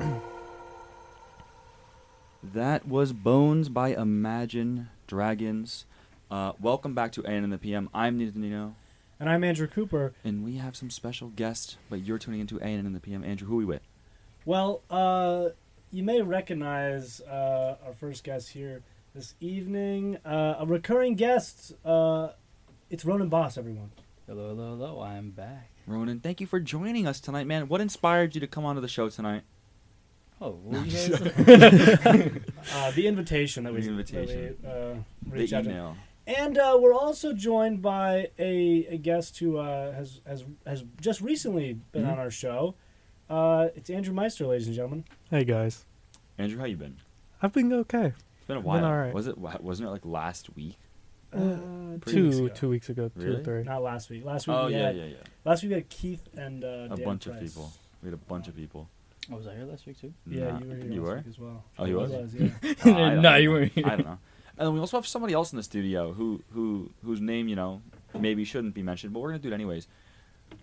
That was Bones by Imagine Dragons. Uh, welcome back to AN and the PM. I'm Nina Nino, And I'm Andrew Cooper. and we have some special guests, but you're tuning into AN and the PM. Andrew, who are we with? Well, uh, you may recognize uh, our first guest here this evening. Uh, a recurring guest. Uh, it's Ronan Boss, everyone. Hello, hello, hello. I'm back. Ronan, thank you for joining us tonight, man. What inspired you to come onto the show tonight? Oh, No, you I'm guys. Uh, the invitation that we, The invitation. That we, uh, The reached out to. email. And uh, we're also joined by a, a guest who uh, has, has has just recently been Mhm. on our show. Uh, it's Andrew Meister, ladies and gentlemen. Hey guys, Andrew, how you been? I've been okay. It's been a Been while. alright. Was it? Wasn't it like last week? Uh, Pretty two weeks ago. two weeks ago, two Really? or three. Not last week. Last week Oh we yeah, had yeah, yeah. last week we had Keith and uh, A Dan bunch of people. We had a bunch of people. Oh, was I here last week too? Yeah, Nah, you were here You last were? week as well. Oh, he He was? yeah. Oh, no, you weren't here. I don't know. And we also have somebody else in the studio who who whose name you know maybe shouldn't be mentioned, but we're gonna do it anyways.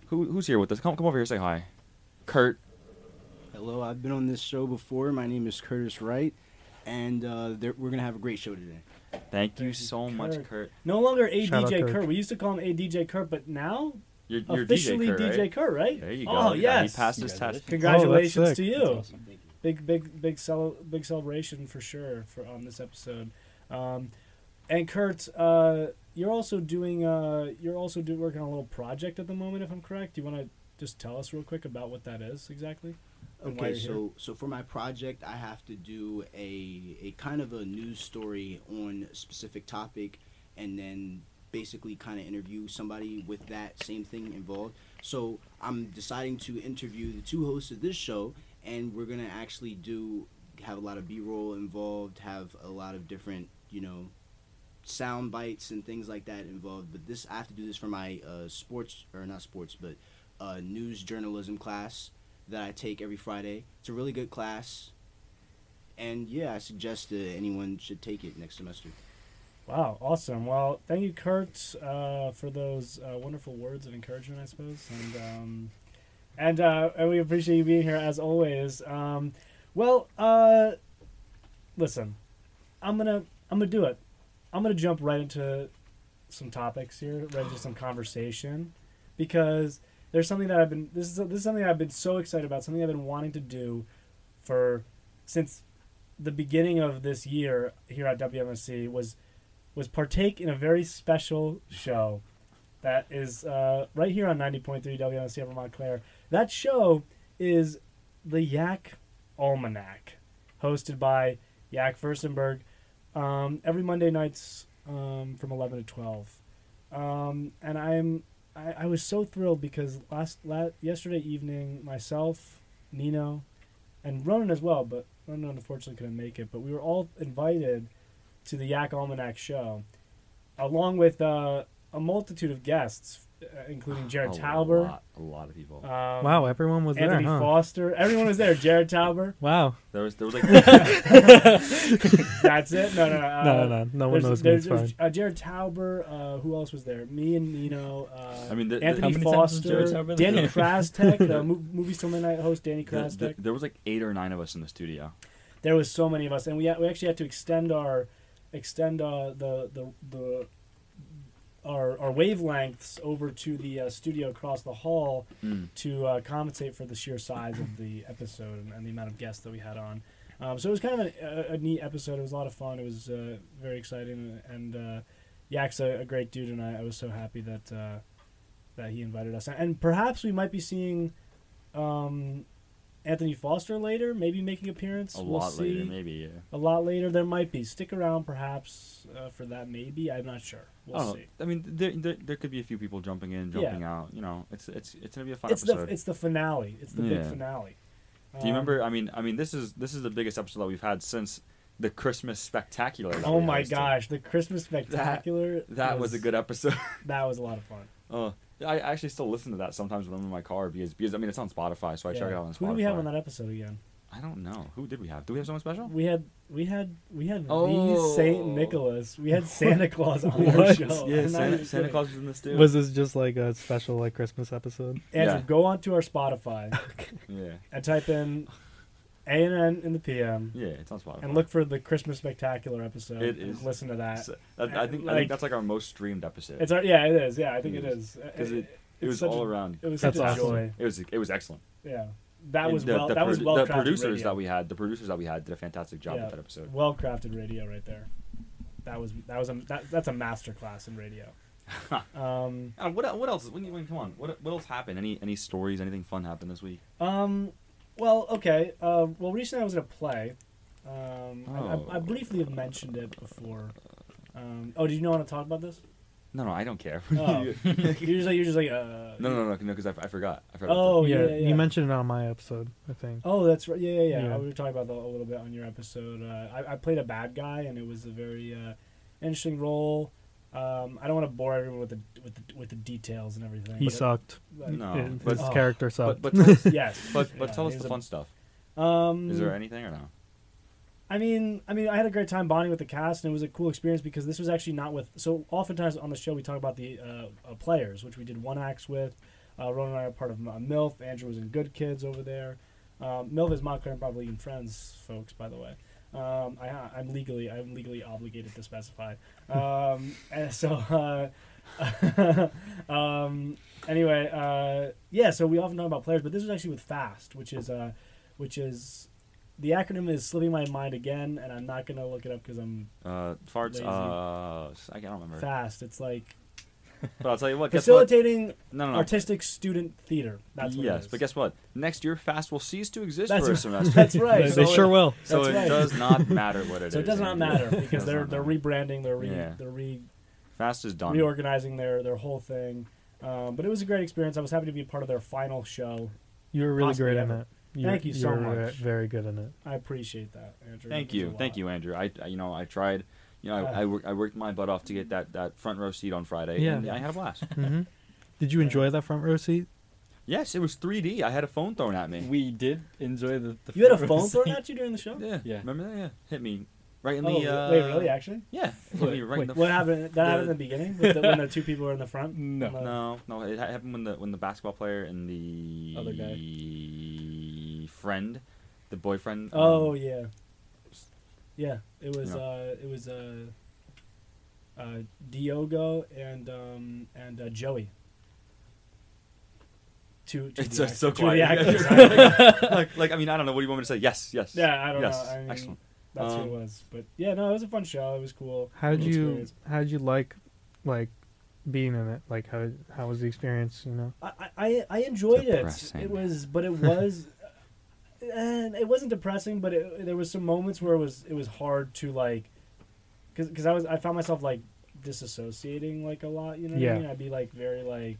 Who who's here with us? Come come over here, say hi. Kurt. Hello, I've been on this show before. My name is Curtis Wright, and uh, we're gonna have a great show today. Thank you Thank you, so much, Kurt. Kurt. No longer Shout out ADJ Kurt. Kurt. We used to call him ADJ Kurt, but now You're, you're officially DJ Kurt, right? Kurt, right? There you go. Oh Look at yes. He passed his test. Congratulations Oh, to you. Awesome. You. Big big big cel- big celebration for sure for on this episode. Um, and Kurt, uh, you're also doing uh, you're also do, working on a little project at the moment, if I'm correct. Do you want to just tell us real quick about what that is exactly? Okay, you're here? so so for my project, I have to do a a kind of a news story on a specific topic, and then basically kind of interview somebody with that same thing involved. So I'm deciding to interview the two hosts of this show, and we're gonna actually do have a lot of B-roll involved, have a lot of different you know sound bites and things like that involved. But this I have to do this for my uh, sports or not sports, but uh, news journalism class that I take every Friday. It's a really good class, and yeah, I suggest uh, anyone should take it next semester. Wow, awesome. Well, thank you, Kurt, uh, for those uh, wonderful words of encouragement, I suppose, and um, and uh, and we appreciate you being here as always. Um, well, uh, listen, I'm gonna I'm gonna do it. I'm gonna jump right into some topics here, right into some conversation, because there's something that I've been this is this is something I've been so excited about, something I've been wanting to do for since the beginning of this year here at WMSC was was partake in a very special show that is uh, right here on 90.3 WMSC over Montclair. That show is the Yak Almanac, hosted by Yak Furstenberg, um, every Monday nights um, from 11 to 12. Um, and I'm I, I was so thrilled because last la- yesterday evening, myself, Nino, and Ronan as well, but Ronan unfortunately couldn't make it. But we were all invited to the Yak Almanac show, along with uh, a multitude of guests, uh, including Jared a Tauber, Lot, a lot of people. um, wow, everyone was Anthony there, huh? Anthony Foster. Everyone was there. Jared Tauber. Wow. there was there was like That's it. No, no, no. Uh, no, no, no. No one knows me. there's- It's fine. uh, Jared Tauber. Uh, who else was there? Me and Nino. Uh, I mean, the- the- Anthony How many times was Jared Foster, Danny there? Krastek, the mo- Movies Till Midnight host Danny the- the- there was like eight or nine of us in the studio. there was so many of us, and we we actually had to extend our extend uh, the the the our our wavelengths over to the uh, studio across the hall Mm. to uh, compensate for the sheer size of the episode and, and the amount of guests that we had on. Um, so it was kind of a, a, neat episode. It was a lot of fun. It was uh, very exciting, and uh, Yak's a, a great dude, and I, I was so happy that uh, that he invited us. And perhaps we might be seeing um, Anthony Foster later, maybe making appearance. A we'll lot see. later, maybe. Yeah. A lot later, there might be. Stick around, perhaps, uh, for that. Maybe I'm not sure. We'll I see. know. I mean, there, there there could be a few people jumping in, Yeah. jumping out. You know, it's it's it's gonna be a fun It's the episode. it's the finale. It's the big Yeah. finale. Do you Um, remember? I mean, I mean, this is this is the biggest episode that we've had since the Christmas spectacular. Oh my gosh, the Christmas spectacular. That was a good episode. That was a lot of fun. Oh, I actually still listen to that sometimes when I'm in my car because because I mean it's on Spotify, so I check it out on Spotify. Who do we have on that episode again? I don't know. Who did we have? Do we have someone special? We had we had we had Oh. the Saint Nicholas. We had Santa Claus on our What? show. yeah, Santa, Santa. Claus was in this too. Was this just like a special like Christmas episode? Andrew, Yeah. go onto our Spotify okay. yeah. and type in A and N in the PM, Yeah, it's on Spotify. and look for the Christmas Spectacular episode. It and is. Listen to that. So, that- I think I think that's like our most streamed episode. It's our, yeah, it is. Yeah, I think it It is. because it, it it's was all a- around. It was That's such a awesome. joy. It was it was excellent. Yeah, that And was the, well. the, that was well the producers radio. that we had. The producers that we had did a fantastic job Yeah. with that episode. well crafted radio right there. That was that was a that, that's a master class in radio. um, Uh, what what else? When you when, come on, what what else happened? Any any stories? Anything fun happened this week? um, well, okay. Uh, well, recently I was in a play. Um, Oh. I, I briefly have mentioned it before. Um, oh, did you not want to talk about this? No, no, I don't care. Oh. you're just like you're just like uh. no, no, no, because I, I forgot. I forgot. Oh yeah, yeah, yeah. you mentioned it on my episode, I think. Oh, that's right. Yeah, yeah, yeah. Yeah. We were talking about that a little bit on your episode. Uh, I, I played a bad guy, and it was a very uh, interesting role. Um, I don't want to bore everyone with the with the, with the details and everything. He but- sucked. but- No, His- but- his Oh. character sucked. but tell us, yes, but but Yeah, tell us the was fun stuff. Um, Is there anything or no? I mean, I mean, I had a great time bonding with the cast, and it was a cool experience because this was actually not with. So oftentimes on the show, we talk about the uh, uh, players, which we did one acts with. Uh, Ron and I are part of uh, MILF. Andrew was in Good Kids over there. Um, MILF is Montclair and Probably and Friends, folks. By the way, um, I, I'm legally I'm legally obligated to specify. Um, so, uh, um, anyway, uh, yeah. So we often talk about players, but this was actually with Fast, which is uh, which is the acronym is slipping my mind again, and I'm not gonna look it up because I'm Uh, farts. Lazy. Uh, I don't remember. fast. It's like But I'll tell you what. Guess what? facilitating No, no, no. artistic student theater. That's what it yes, is. but guess what? Next year, fast will cease to exist That's for a right. semester. That's right. they, So they sure will. So That's it right. does not matter what it is. so it does not matter because Does they're not they're matter. rebranding, they're re, Yeah. they're re, Fast is done. reorganizing their their whole thing. Um, but it was a great experience. I was happy to be a part of their final show. You were really Possibly great in ever. it. You, Thank you so were much. ve- Very good in it. I appreciate that, Andrew. Thank It means you, a thank you, Andrew. I, I- you know, I tried. You know, I, Yeah. I, worked, I worked my butt off to get that, that front row seat on Friday. Yeah. and I had a blast. hmm Did you enjoy that front row seat? yes, it was 3D. I had a phone thrown at me. We did enjoy the. the You had a phone thrown seat. at you during the show. Yeah, Yeah. Remember that? Yeah, hit me right in Oh, the. Uh, wait, really? Actually, Yeah, hit me right in the. what happened? That happened in the beginning with the, when the two people were in the front. No. The- No, no, it happened when the when the basketball player and the Other guy friend, the boyfriend. Oh um, yeah, yeah. It was Yeah. uh, it was uh, uh, Diogo and um, and uh, Joey. Two, two It's the just so act- two of the quiet. actors. like, like I mean, I don't know. What do you want me to say? Yes, yes. yeah, I don't yes. know. I mean, Excellent. That's who Um, it was. But yeah, no, it was a fun show. It was cool. How did Cool you experience. How did you like like being in it? Like how how was the experience? You know. I, I I enjoyed it. It was, but it was, and it wasn't depressing. But it, there was some moments where it was it was hard to like, because because I was I found myself like disassociating like a lot. You know what Yeah. I mean? I'd be like very like,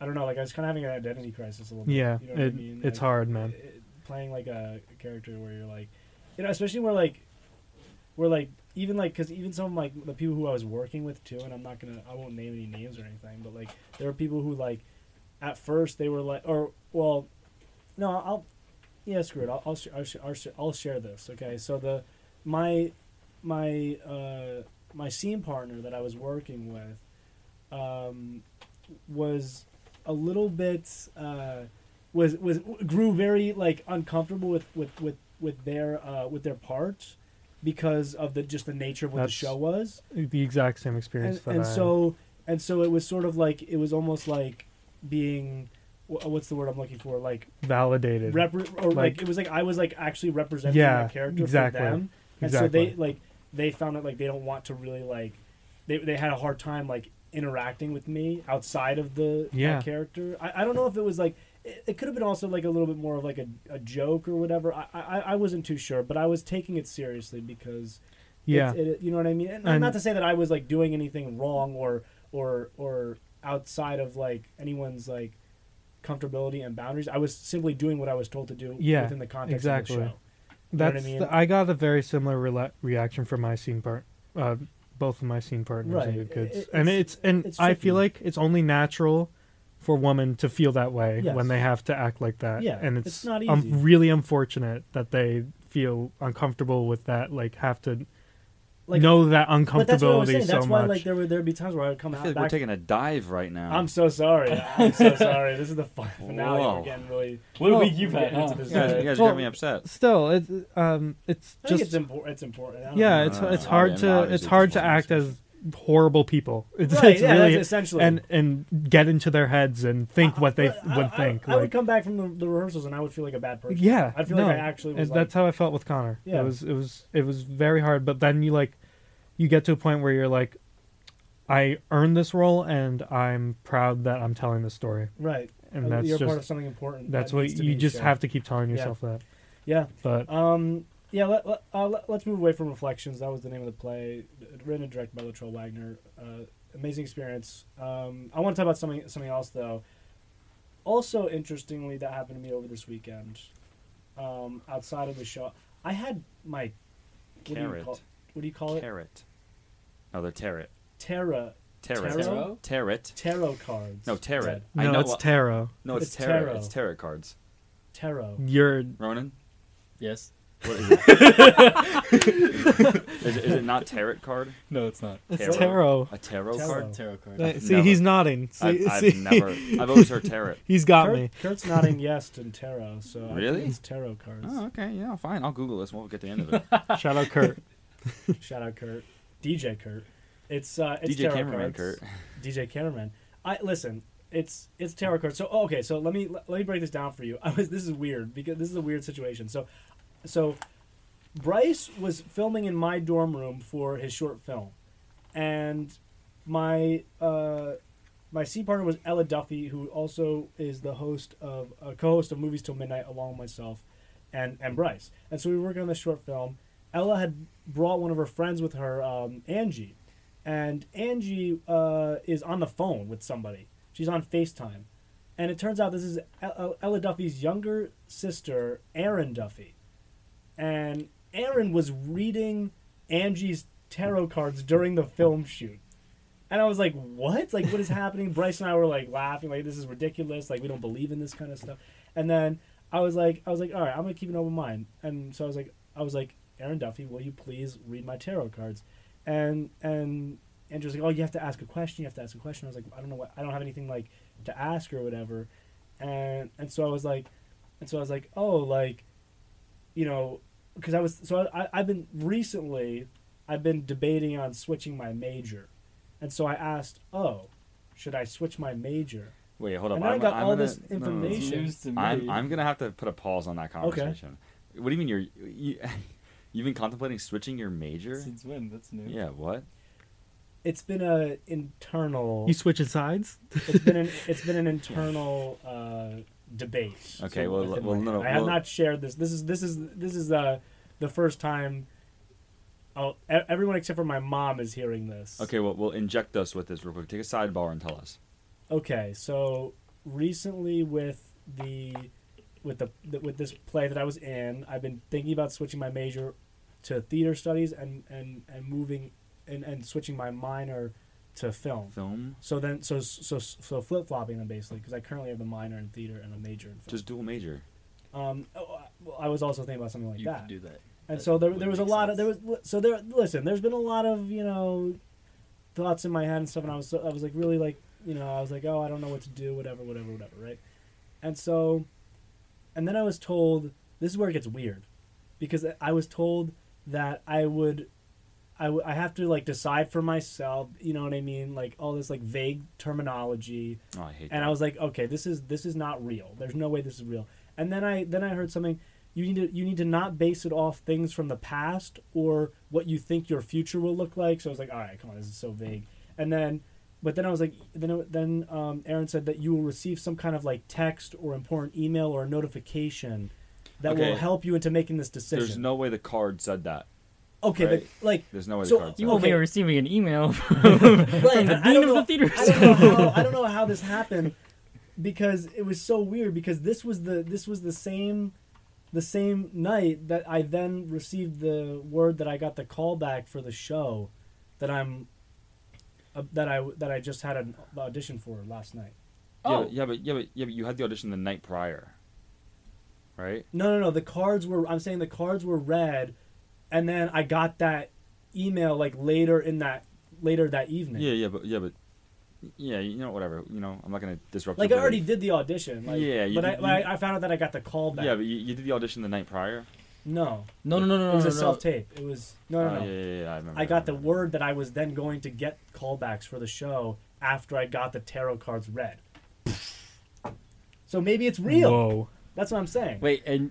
I don't know. Like I was kind of having an identity crisis a little bit. Yeah, you know what it, I mean? it's Like, hard, man. it- playing like a, a character where you're like, you know, especially where like, where like even like because even some of like the people who I was working with too, and I'm not gonna I won't name any names or anything, but like there were people who like, at first they were like, or well, no, I'll, yeah, screw it, I'll I'll, sh- I'll, sh- I'll, sh- I'll share this. Okay, so the my my uh my scene partner that I was working with, um, was a little bit uh was was grew very like uncomfortable with with with with their uh with their part because of the just the nature of what That's the show was The exact same experience and, and I so and so it was sort of like it was almost like being what's the word I'm looking for like validated. repre- or like, Like- it was like I was like actually representing Yeah, that character exactly. for them and exactly. so they like they found it like they don't want to really like they they had a hard time like interacting with me outside of the Yeah. character. I, I don't know if it was like it, it could have been also like a little bit more of like a, a joke or whatever. I, I I wasn't too sure, but I was taking it seriously because yeah. it, it, you know what I mean. And, And- not to say that I was like doing anything wrong or or or outside of like anyone's like comfortability and boundaries. I was simply doing what I was told to do Yeah, within the context exactly. of the show. know what I That's mean? the- I got a very similar rela- reaction from my scene part, uh, both of my scene partners Right. and good kids, It- and it's- and it's I feel like it's only natural for women to feel that way Yes. when they have to act like that. Yeah, and it's it's, not um, really unfortunate that they feel uncomfortable with that, like have to like know that But that's what I was uncomfortability saying. so That's why much. like there would there'd be times where I would come I out feel like we're taking a dive right now. I'm so sorry. I'm so sorry. This is the fun finale. Whoa. We're getting really What a Well, week you've had, getting into this. you guys, uh, you guys Well- got me upset. Still, it's um, it's I think just it's important. It's important. Yeah, know. it's Uh, it's hard mean, to it's it's hard to act as horrible people. It's, right. it's yeah, really essentially. and and get into their heads and think I- what they I- would I- think. I, would come back from the, the rehearsals and I would feel like a bad person. yeah, I feel no, like I actually Like, that's how I felt with Connor. Yeah. It was it was it was very hard, but then you like you get to a point where you're like I earned this role and I'm proud that I'm telling this story. right. And Uh, that's you're just part of something important. that's that what you just have to keep telling Yeah. yourself that. Yeah. But Um. Yeah. Let, let, uh, let, us move away from reflections. That was the name of the play, written and directed by Latrell Wagner. Uh, amazing experience. Um. I want to talk about something something else though. Also, interestingly, that happened to me over this weekend. Um, outside of the show, I had my what do you call what do you call it? Carrot. No, they're tarot. Tarot Tarot. Tarot? Tarot. tarot cards. No, tarot. read. I know it's what- tarot. No, it's, It's tarot. tarot. It's tarot cards. Tarot. You're Ronan, Yes. What is it? is, it, is it not tarot card? No, it's not. it's Tarot. tarot. A tarot, Tarot. card? Tarot card. I've see, never- he's nodding. See, I've, I've see? never. I've always heard tarot. he's got Kurt, me. Kurt's nodding yes to tarot. So I think Really? it's tarot cards. Oh, okay. Yeah, fine. I'll Google this. and We'll get to the end of it. Shout out Kurt. Shout out Kurt, DJ Kurt. It's uh, it's DJ tarot Cameraman cards. Kurt. DJ Cameraman. I listen. It's it's tarot cards. So okay. So let me let, let me break this down for you. I was this is weird because this is a weird situation. So so Bryce was filming in my dorm room for his short film, and my uh, my C partner was Ella Duffy, who also is the host of a co-host of Movies Till Midnight, along with myself, and and Bryce. And so we were working on this short film. Ella had brought one of her friends with her, um, Angie, and Angie uh, is on the phone with somebody. She's on FaceTime, and it turns out this is Ella Duffy's younger sister, Erin Duffy, and Erin was reading Angie's tarot cards during the film shoot. And I was like, "What? Like, what is happening?" Bryce and I were like laughing, like, "This is ridiculous! Like, we don't believe in this kind of stuff." And then I was like, "I was like, all right, I'm gonna keep an open mind." And so I was like, "I was like, Erin Duffy, will you please read my tarot cards?" And and Andrew was like, "Oh, you have to ask a question. You have to ask a question." I was like, "I don't know what. I don't have anything like to ask or whatever." And and so I was like, and so I was like, "Oh, like, you know, because I was so I I've been recently I've been debating on switching my major, and so I asked, "Oh, should I switch my major?" Wait, hold up. And then I I'm, got I'm all gonna, this no, no, no. Information. to. I'm I'm gonna have to put a pause on that conversation. Okay. What do you mean you're you? You've been contemplating switching your major? Since when? That's new. Yeah. What? It's been a internal. You switching sides? it's been an it's been an internal uh, debate. Okay, well, well, no, I have well- not shared this. This is this is this is uh, the first time. Oh, everyone except for my mom is hearing this. Okay. Well, we'll inject us with this real quick. Take a sidebar and tell us. Okay, so recently with the with the, the with this play that I was in, I've been thinking about switching my major to theater studies and and and moving and and switching my minor to film. Film. So then, so so so flip flopping them basically because I currently have a minor in theater and a major in film. Just dual major. um, oh, I- well, I was also thinking about something like you that. could do that. And That so there, would there was a make lot of sense. there was so there. Listen, there's been a lot of you know thoughts in my head and stuff, and I was I was like really like you know I was like oh I don't know what to do whatever whatever whatever right, and so, and then I was told this is where it gets weird, because I was told that I would. I, w- I have to like decide for myself, you know what I mean? Like all this like vague terminology, Oh, I hate and that. I was like, okay, this is this is not real. There's no way this is real. And then I then I heard something. You need to you need to not base it off things from the past or what you think your future will look like. So I was like, all right, come on, this is so vague. And then, but then I was like, then it- then um, Erin said that you will receive some kind of like text or important email or notification that will help you into making this decision. There's no way the card said that. Okay, right. but like There's no way So the You that. will be Okay. receiving an email from, Right, from the I dean don't of know- the theater. I don't know how I don't know how this happened because it was so weird because this was the this was the same the same night that I then received the word that I got the call back for the show that I'm uh, that I that I just had an audition for last night. Yeah, Oh. but, yeah, but yeah, but yeah, but you had the audition the night prior, right? No, no, no. The cards were. I'm saying the cards were read, and then I got that email like later in that later that evening. Yeah, yeah, but yeah, but yeah, you know, whatever. You know, I'm not gonna disrupt. Like I already did the audition. Like, Yeah, you but, I, did- but I, you- I found out that I got the call back. Yeah, but you, you did the audition the night prior. no, No, no, no, no, it was no, a no. self tape. It was no, no, Oh, no. yeah, yeah, yeah, I remember. I got the word that I was then going to get callbacks for the show after I got the tarot cards read. So maybe it's real. Whoa. That's what I'm saying. Wait, and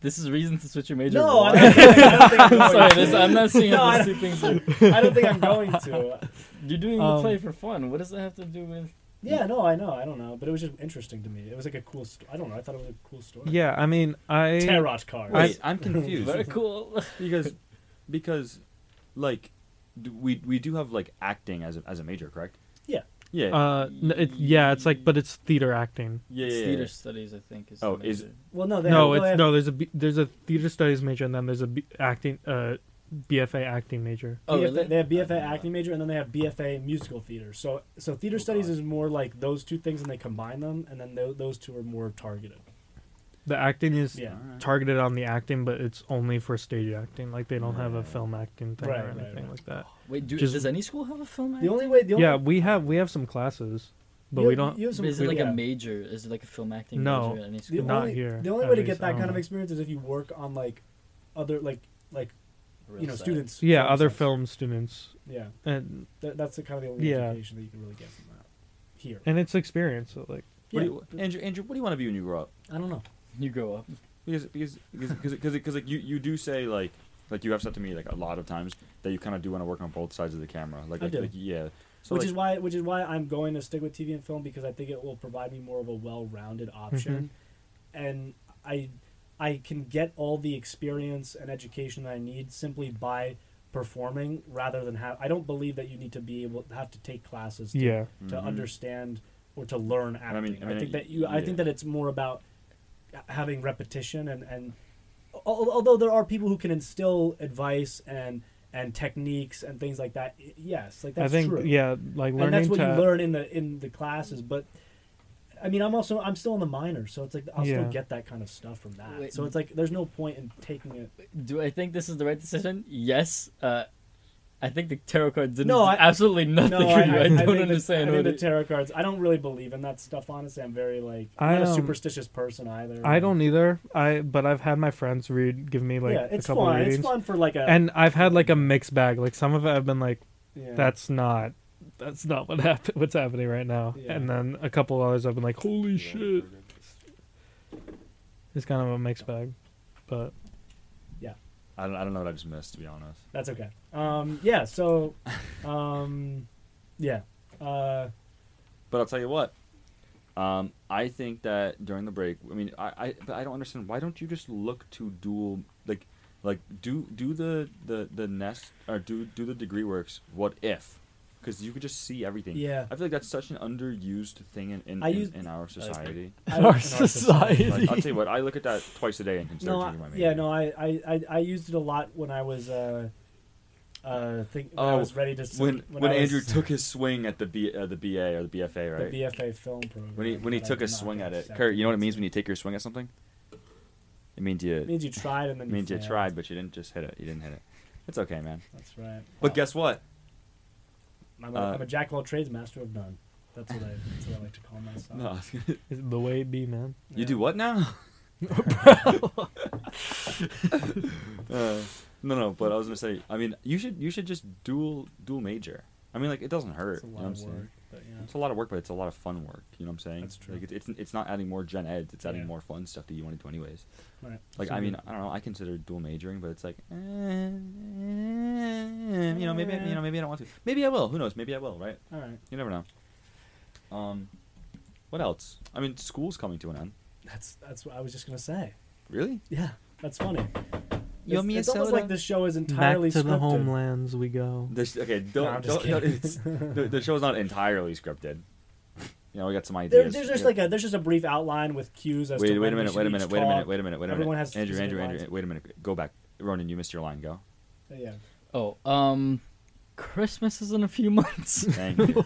this is a reason to switch your major. no, I don't, think, I don't think I'm going Sorry, to. this, I'm not seeing No, how I these two things are. I don't think I'm going to. You're doing the Um, play for fun. What does that have to do with? Yeah, no, I know, I don't know, but it was just interesting to me. It was like a cool. St- I don't know. I thought it was a cool story. Yeah, I mean, I tarot cards. Wait, I'm confused Very cool. because because like do we we do have like acting as a, as a major, correct? Yeah. Yeah. uh, n- it, yeah, it's like, but it's theater acting. yeah, yeah, yeah. theater studies, I think. Is Oh, the is- major. well, no, they no, have, it's have- no. There's a B, there's a theater studies major, and then there's a B, acting uh BFA acting major. Oh, BFA really? They have I BFA didn't know acting major, and then they have BFA musical theater. So, so theater Oh, studies God. is more like those two things, and they combine them, and then tho- those two are more targeted. The acting is Yeah. Targeted on the acting, but it's only for stage acting. Like they don't have a film acting thing Right, or right, anything right. like that. Wait, do, Just- does any school have a film? The acting? only way, the only, Yeah, we have we have some classes, but you- we don't. You have some, Is it like yeah. a major? Is it like a film acting No. major at any The school? Not only, here, The only at way to least, get I that don't kind of know. experience is if you work on like other like like Real you know sad. students. Yeah, film other sets. film students, Yeah, and that, that's the kind of the only Yeah. education that you can really get from that. Here, and it's experience. So like, What yeah, do you, Andrew, Andrew, what do you want to be when you grow up? I don't know. You grow up. Because because because because because like you you do say like like you have said to me like a lot of times that you kind of do want to work on both sides of the camera. Like, I like, do. like, yeah. So which like, is why which is why I'm going to stick with TV and film because I think it will provide me more of a well-rounded option, and I I can get all the experience and education that I need simply by performing rather than have. I don't believe that you need to be able have to take classes to, yeah, to Mhm. understand or to learn acting. I, mean- I mean, think that you I think that it's more about having repetition and and although there are people who can instill advice and and techniques and things like that yes like that's I think true yeah, like learning and that's what to you learn in the in the classes but I mean, I'm also I'm still in the minor, so it's like I'll Yeah. still get that kind of stuff from that. Wait. So it's like there's no point in taking it. Do I think this is the right decision? Yes. Uh, I think the tarot cards didn't No, I- absolutely nothing No, for I, you. I, I, I don't think the- understand I think the tarot cards. I don't really believe in that stuff. Honestly, I'm very like I'm I, not a um, superstitious person either. I don't either. I but I've had my friends read, give me like yeah, a it's couple fun. readings, It's fun for like a and I've had like a mixed bag. Like some of it, I've been like, yeah. that's not, that's not what happen- What's happening right now? Yeah. And then a couple others, I've been like, holy shit. It's kind of a mixed bag, but Yeah. I don't, I don't know what I just missed to be honest. That's okay. Um, yeah. So, um, yeah. Uh, But I'll tell you what. Um, I think that during the break, I mean, I, I, but I don't understand. Why don't you just look to dual, like, like do do the the the nest or do do the degree works? What if? Because you could just see everything. yeah. I feel like that's such an underused thing in in, I in, use- in our society. I- In our in society. like, I'll tell you what, I look at that twice a day and consider No, changing my major. yeah, no, I, I, I, I used it a lot when I was, uh, uh, think when I Oh, was ready to s- When when, I was- Andrew took his swing at the B, uh, the BA or the BFA, right? the BFA film program. when he when he took a swing at it. Kurt, you know what it means when you take your swing at something? It means you. It means you tried and then It means you failed. tried, but you didn't just hit it. You didn't hit it. It's okay, man. That's right. But Well, guess what? I'm a, uh, I'm a jack of all trades, master of none. That's what I, that's what I like to call myself. No, it's the way it be, man. you Yeah. do what now? uh, no, no. But I was gonna say. I mean, you should you should just dual dual major. I mean, like it doesn't hurt. It's a you know what I'm of saying? work, but yeah. It's a lot of work, but it's a lot of fun work. You know what I'm saying? That's true. Like it, it's it's not adding more gen eds. It's adding Yeah. more fun stuff that you want to do anyways. Right. Like So I mean, good. I don't know. I consider dual majoring, but it's like, eh, you know, maybe you know, maybe I don't want to. Maybe I will. Who knows? Maybe I will. Right? all right. You never know. Um, what else? I mean, school's coming to an end. That's that's what I was just gonna say. Really? Yeah, that's funny. You it's it's almost like this show is entirely Back entirely to the homelands we go. This okay? Don't, No, I'm don't, don't- kidding. it's, the, the show's not entirely scripted. You know, we got some There, ideas. there's just Yeah. like a there's just a brief outline with cues as Wait, to wait when a we minute, wait a should minute, wait a minute, talk. wait a minute, wait a minute. Everyone has Andrew, specific Andrew, Andrew, lines. wait a minute. Go back. Ronan, you missed your line. Go. Yeah. Oh, um, Christmas is in a few months. Thank you.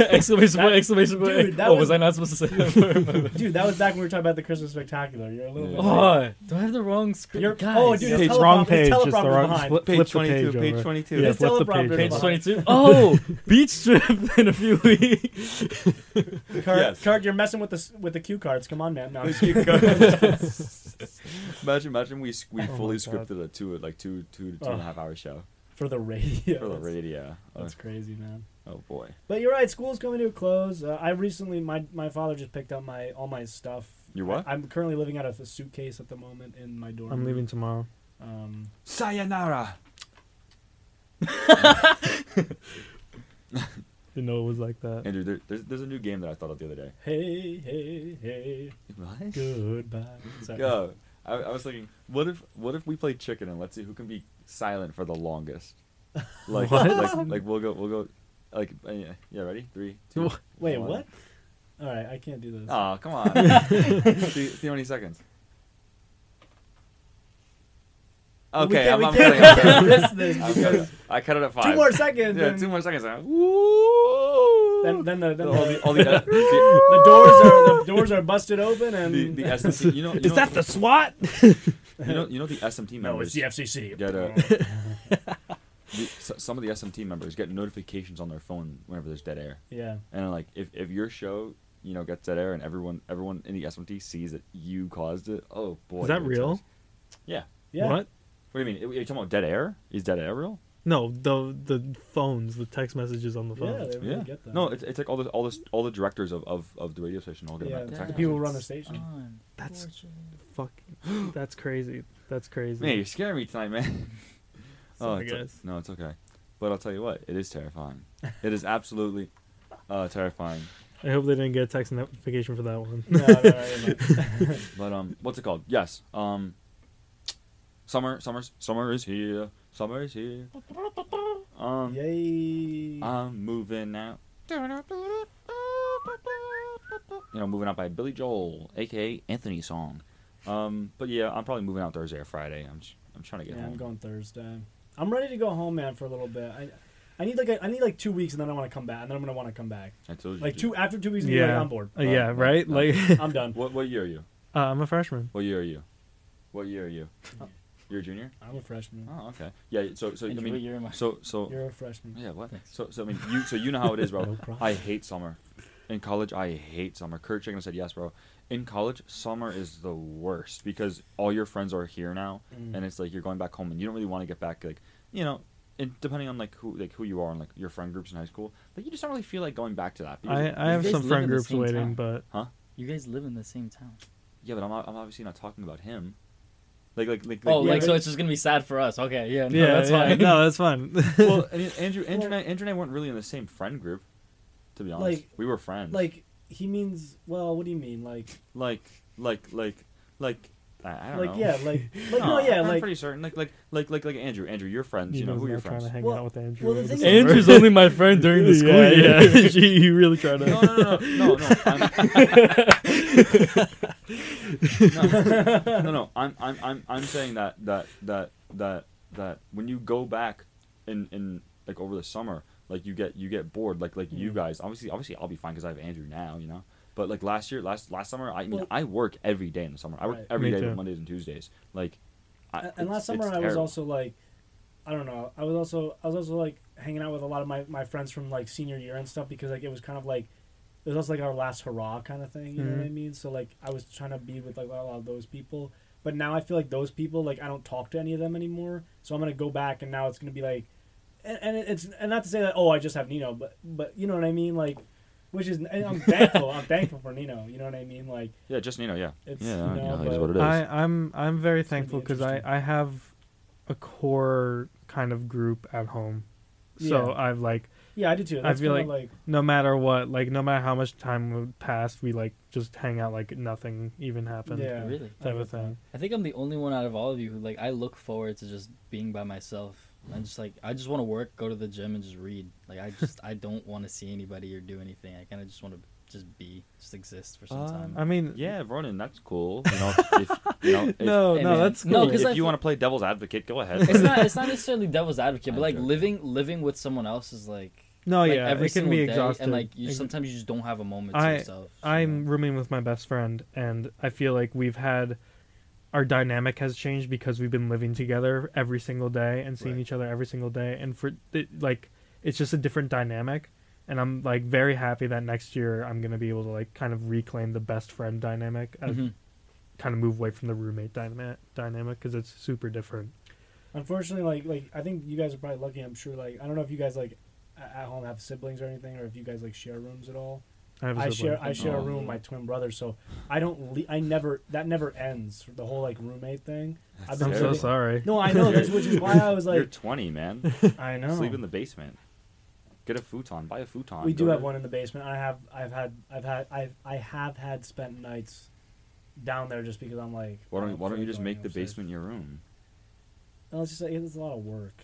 exclamation point! Exclamation point! dude, that oh, was- was I not supposed to say that? Dude, that was back when we were talking about the Christmas Spectacular. You're a little Yeah. bit. late. oh, do I have the wrong script? You're- Guys, oh, dude, Page, it's wrong page, it's just the wrong. behind. Flip, Page flip the 22, page page over. 22. Yeah, It's flip the teleprompter page. Page 22. Oh, beach trip in a few weeks. Kurt, Yes. Kurt, you're messing with the s- with the cue cards. Come on, man. No, imagine, imagine we we Oh fully scripted a two like two two two and a oh. half hour show for the radio. for the That's- radio. That's crazy, man. Oh boy. But you're right. School's coming to a close. Uh, I recently, my my father just picked up my all my stuff. You what? I, am currently living out of a suitcase at the moment in my dorm. I'm room. leaving tomorrow. Um, Sayonara. Didn't know it was like that. Andrew, there, there's there's a new game that I thought of the other day. hey, hey, hey, What? goodbye. Sorry. Go. I, I was thinking, what if what if we play chicken and let's see who can be silent for the longest. Like What? like like we'll go we'll go like uh, yeah, yeah ready three two Wait, one. what? All right, I can't do this. Oh come on. see, see how many seconds. Okay, I'm, I'm cutting it. miss this I'm cutting- I cut it at five. two more seconds. Yeah, and two more seconds. Woo! Then, then the then all the, the all the, the, the doors are the doors are busted open and the, the SMT. You know, you Is know, that the SWAT? you know you know the SMT members. no, members. it's the FCC. Get uh, a- the, s- some of the SMT members get notifications on their phone whenever there's dead air, yeah. and like if, if your show you know gets dead air and everyone everyone in the SMT sees that you caused it, oh boy, Is that real? just- Yeah. Yeah. What? What do you mean? Are you talking about dead air? Is dead air real? No, the the phones, the text messages on the Yeah, phone. they really yeah. get that. No, it's, it's like all the all the all the directors of, of, of the radio station all get Yeah, a the text people who run the station. On That's- Fuck, that's crazy. That's crazy. Man, you're scaring me tonight, man. oh, Sorry, it's o- guys. no, it's okay. But I'll tell you what, it is terrifying. it is absolutely uh, terrifying. I hope they didn't get a text notification for that one. no, no, no, no. But um, what's it called? Yes. Um, summer, summer, summer is here. Summer is here. Um, Yay. I'm moving out. You know, moving out by Billy Joel, aka Anthony Song. Um, but yeah, I'm probably moving out Thursday or Friday. I'm just, I'm trying to get yeah, home. I'm going Thursday. I'm ready to go home, man, for a little bit. I, I need like a, I need like two weeks, and then I want to come back, and then I'm gonna want to come back. I told you. Like two after two weeks, I'm yeah. yeah, on board. Uh, yeah, right. no. Like, I'm done. What what year are you? uh, I'm a freshman. What year are you? What year are you? You're a junior. I'm a freshman. Oh, okay. Yeah. So so I mean, what year am so so You're a freshman. yeah. What? Thanks. So so I mean, you so you know how it is, bro. No. I hate summer. In college, I hate summer. Kurt Chicken said yes, bro. In college, summer is the worst because all your friends are here now, Mm. and it's like you're going back home, and you don't really want to get back. Like, you know, and depending on like who like who you are and like your friend groups in high school, like you just don't really feel like going back to that. because- I, I have some friend groups waiting, town. but You guys live in the same town. yeah, but I'm I'm obviously not talking about him. Like like like. Oh, like, like yeah, so it's just gonna be sad for us. Okay, yeah, no, yeah, that's yeah, fine. No, that's fine. well, I mean, Andrew, Andrew, and I, Andrew and I weren't really in the same friend group. To be honest, Like- we were friends. Like he means well. What do you mean? Like like, like, like, like. I, I don't like know. yeah like like no, yeah I'm like pretty certain. Like, like, like, like, like Andrew. Andrew, you're friends. You, you know know, who not your trying friends. to hang Well- out with Andrew. well, the thing is- Andrew's only my friend during the school yeah, year. yeah. he, he really tried to. No, no, no, no, no, no. I'm, no, no, no. I'm, I'm, I'm, I'm saying that, that, that, that, that when you go back in, in like over the summer, like you get, you get bored. Like, like you Mm. guys. Obviously, obviously, I'll be fine because I have Andrew now. You know. But like last year, last last summer, I mean, Well- I work every day in the summer. I work Right. every Me day, too. Mondays and Tuesdays. Like, I, and last summer it's I was also like, I don't know. I was also I was also like hanging out with a lot of my, my friends from like senior year and stuff because like it was kind of like it was also like our last hurrah kind of thing. You know what I Mhm. mean? So like I was trying to be with like a lot of those people, but now I feel like those people like I don't talk to any of them anymore. So I'm gonna go back and now it's gonna be like, and, and it's and not to say that oh I just have Nino, but but you know what I mean like. Which is, and I'm thankful. I'm thankful for Nino. You know what I mean? Like, Yeah, just Nino. yeah, It's, yeah, you you know, know, it is what it is. I, I'm I'm very It's thankful because I. I have a core kind of group at home. So Yeah. I've like yeah, I do too. That's feel kinda like no matter what, like no matter how much time would pass, we like just hang out like nothing even happened. Yeah. Really? I Type of thing. I think I'm the only one out of all of you who like I look forward to just being by myself. I just like I just want to work, go to the gym, and just read. Like I just I don't want to see anybody or do anything. I kind of just want to just be, just exist for some Um, time. I mean, Yeah, Ronan, that's cool. You know, if, if you know, if, no, no, man. that's No, cool. 'cause if I you feel- want to play devil's advocate, go ahead. it's not. It's not necessarily devil's advocate, but like joking. living living with someone else is like. no, like, yeah, every it can single be exhausting. and like you Ex- sometimes you just don't have a moment to I- yourself. I'm know? rooming with my best friend, and I feel like we've had our dynamic has changed because we've been living together every single day and seeing Right. each other every single day, and for it, like it's just a different dynamic. And I'm like very happy that next year I'm gonna be able to like kind of reclaim the best friend dynamic, and Mhm. kind of move away from the roommate dynamic dynamic because it's super different. Unfortunately, like like I think you guys are probably lucky. I'm sure. Like I don't know if you guys like at home have siblings or anything, or if you guys like share rooms at all. I, have a I share I share a Oh. room with my twin brother, so I don't. Le- I never. That never ends. The whole like roommate thing. I've been I'm so sorry. No, I know. That's which is why I was like, You're 20, man. I know. Sleep in the basement. Get a futon. Buy a futon. we Go do have to- one in the basement. I have. I've had. I've had. I've. I have had spent nights down there just because I'm like. Why don't Why don't you just going make the basement your room? No, it's just like it's a lot of work.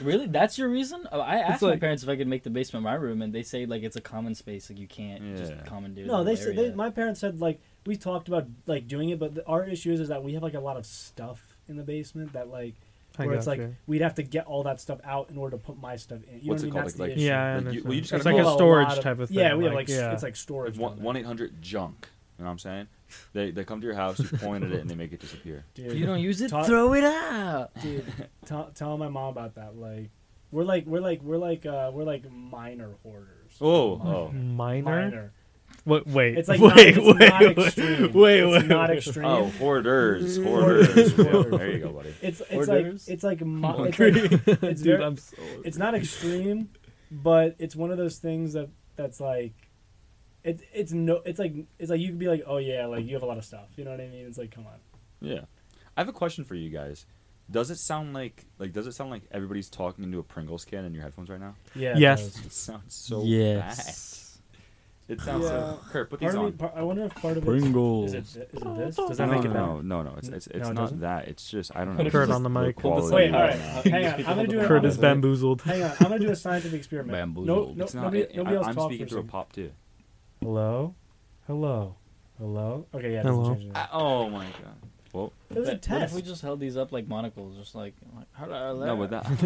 Really, that's your reason? Oh, I asked my parents if I could make the basement my room, and they say like it's a common space, like you can't just Yeah. commandeer. No, the they said they, my parents said like we talked about like doing it, but the, our issue is, is that we have like a lot of stuff in the basement that like where it's like gotcha. we'd have to get all that stuff out in order to put my stuff in. You What's know it what I mean? called? That's Like- the like- issue. yeah, I Like, you- understand. well, you just it's gotta like a a storage of- type of thing. Yeah, we have like, like yeah. it's like storage. One eight hundred junk. You know what I'm saying? They they come to your house, you point at it, and they make it disappear. Dude, you don't use it, Ta- throw it out. dude, tell, tell my mom about that. Like, we're like we're like we're like uh we're like minor hoarders. Oh, oh. minor. minor. What? Wait. It's like wait, not, it's wait, not wait, extreme. Wait, it's wait, not wait. extreme. Oh, hoarders, Hoarders, hoarders. hoarders. There you go, buddy. It's it's Hoarders? like it's like, mo- it's, like it's Dude, very- I'm so. it's not extreme, but it's one of those things that that's like, it it's no it's like it's like you could be like oh yeah like you have a lot of stuff you know what I mean it's like come on Yeah. I have a question for you guys. Does it sound like like does it sound like everybody's talking into a Pringles can in your headphones right now? yeah Yes. does. It sounds so yes. bad. It sounds so. Yeah. Kurt, put these Part of me, on. I wonder if part of it Pringles. is it is it this does that no, make no, it better no, no, no. It's it's, it's No, it not doesn't? that. It's just I don't know. Kurt on the mic. quality wait all right right now. uh, hang on I'm gonna do it Kurt is bamboozled. hang on I'm gonna do a scientific experiment Bamboozled. no It's not. nobody it- nobody I, else I'm speaking through a pop too. Hello hello hello okay yeah it doesn't Hello. change anything. oh my god. Well, it was a What if test we just held these up like monocles, just like, like hello, no, with there? that,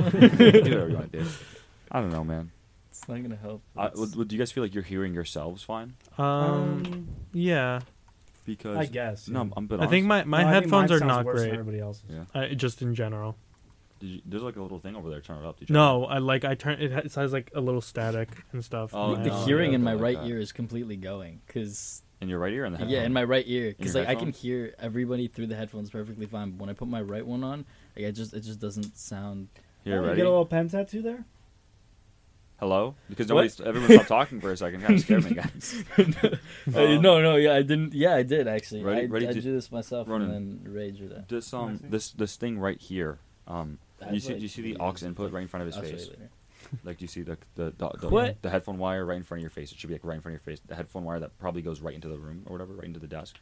do whatever you want to do. I don't know, man. It's not gonna help. Uh, It's- would, would you guys feel like you're hearing yourselves fine? Um. um Yeah. Because I guess no, yeah. I'm but I think my my No, I think headphones mine are sounds not worse than great. everybody else's Yeah. Uh, just in general. Did you, there's like a little thing over there. Turn it up. Did you No, I like I turn it. ha- It has like a little static and stuff. Oh, the no, hearing yeah, in my like right that. ear is completely going because in your right ear and the yeah, in my right ear because your like I can hear everybody through the headphones perfectly fine. But when I put my right one on, like, it just it just doesn't sound. Here, Oh, you get a little pen tattoo there Hello? Because What? everyone stopped talking for a second. Kind of scared me, guys. Uh, no, no, yeah, I didn't. Yeah, I did actually. Ready- I, ready I to- do this myself Ronan. and then Ray drew that. This um this this thing right here. Um, you see like you see the aux input right in front of his I'll show face. you later. Like you see the the the, the, What? the headphone wire right in front of your face. It should be like right in front of your face. The headphone wire that probably goes right into the room or whatever, right into the desk.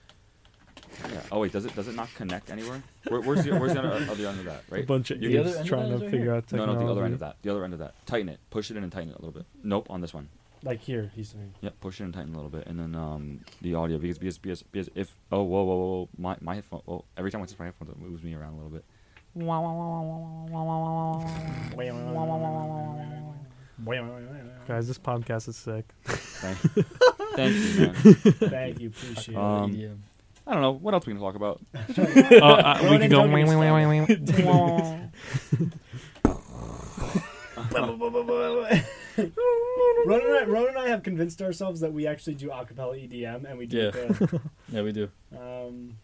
Yeah. Oh wait, does it does it not connect anywhere? Where, where's the where's the other, other end of that? a Right. bunch of You The can- other idiots end of trying that to right figure here? out No, technology. no, the other end of that. The other end of that. Tighten it. Push it in and tighten it a little bit. Nope, on this one. like here he's saying Yep, push it and tighten a little bit, and then um the audio because because because, because if oh whoa whoa whoa, whoa my my headphone oh every time I touch my headphones it moves me around a little bit. Guys, this podcast is sick. Thank, thank you, man. thank you appreciate it Um, EDM. I don't know what else we can talk about. oh, uh, we Ronan could go. Duncan Ron and, I, Ron and I have convinced ourselves that we actually do acapella EDM, and we do it. Yeah, we do. Um,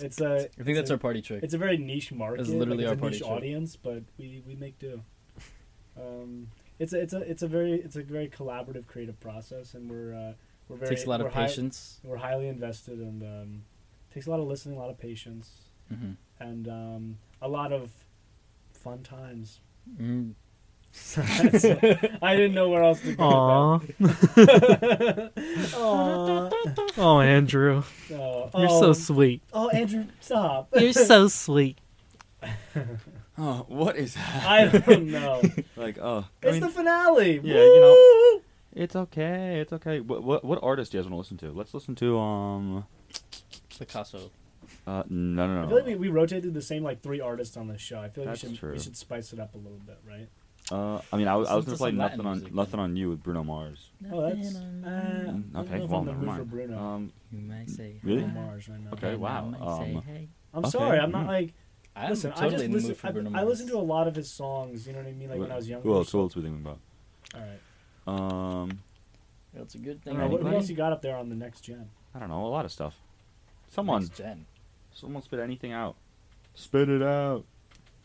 it's a. I think that's a, our party trick. It's a very niche market. It's literally like, our it's a party niche trick. audience, but we, we make do. Um, it's a it's a it's a very it's a very collaborative creative process, and we're uh, we're very takes a lot of hi- patience. we're highly invested, and um, takes a lot of listening, a lot of patience, hmm and um, a lot of fun times. Mm. That's- I didn't know where else to go. Aw, with that. Aw. oh, Andrew, Oh, you're oh, so sweet. Oh, Andrew, stop. You're so sweet. Oh, what is that? I don't know. like oh, I It's mean, the finale. yeah, you know, It's okay. It's okay. What what what artist do you guys want to listen to? Let's listen to um. Picasso. Uh, no, no, no. I feel like we, we rotated the same like three artists on this show. I feel like That's we should true. we should spice it up a little bit, right? Uh, I mean, I, was- I was gonna to play nothing on music, nothing on you with Bruno Mars. Oh, that's uh, I don't know Okay, if well, I'm never mood for mind. Bruno. Um, You might say Really? Bruno Mars right now. Okay, and wow, might say um, hey. I'm Okay, sorry, I'm not like I'm listen. totally I just listen. for I, Bruno I Mars. listened to a lot of his songs. You know what I mean? Like when I was younger. Who else? so- Who else we thinking about? All right. Um, That's a good thing. know, what, what else you got up there on the next gen? I don't know. A lot of stuff. Someone, Next gen. someone spit anything out. Spit it out.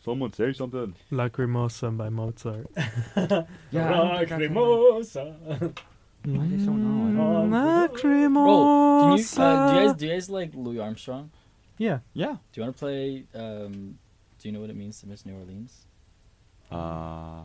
Someone say something. Lacrimosa by Mozart. Lacrimosa. Why they so know? Oh, Lacrimosa. Bro, can you, uh, do you guys do you guys like Louis Armstrong? Yeah. Yeah. Do you want to play? Um, do you know what it means to miss New Orleans? Uh,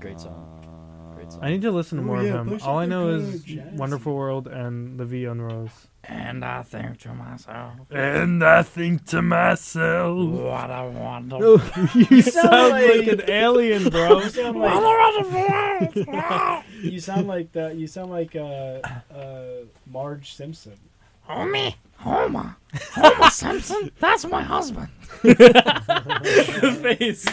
Great song. Great song. I need to listen to Oh, more yeah, of him. All I know is jazz. Wonderful World and La Vie en Rose. And I think to myself, And I think to myself. what a wonderful. you sound sound like like- an alien, bro. You sound like you sound like the you sound like uh, uh, Marge Simpson. Homie, Homer, Homer Simpson, that's my husband. face.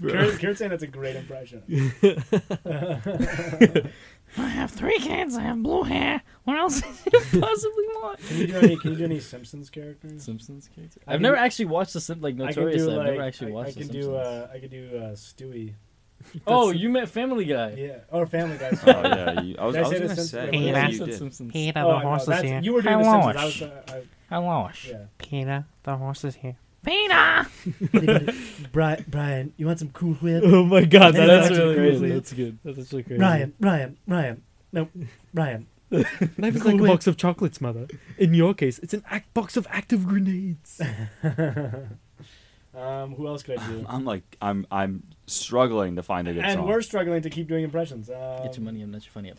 Kurt, Kurt's saying that's a great impression. I have three kids, I have blue hair. What else could you possibly want? Can you do any? Can you do any Simpsons characters? Simpsons characters. I I've can never actually watched the Sim- like I can Notorious. do I've like never actually I, watched I can the do uh, I can do uh, Stewie. oh, you meant Family Guy. Yeah, or Family Guy. Oh sorry. yeah. You, I was, Did I I was say the gonna Simpsons? say. Hey, yeah, that's you said did. Simpsons. Peter, Oh, the I know, horse is that's- here. you were doing Hi, the Simpsons. I Lois. was, uh, Hello. I, yeah. Peter, the horse is here. Peter! Brian, Brian, you want some Cool Whip? Oh my god, That's that's, actually really crazy. crazy. That's good. That's actually crazy. Ryan, Ryan, Ryan. No, Ryan. Life is Cool like a Whip. box of chocolates, mother. In your case, it's an act box of active grenades. Um, who else could I do? I'm like I'm I'm struggling to find a good and song. we're struggling to keep doing impressions. Um, Get your money up, not your funny up.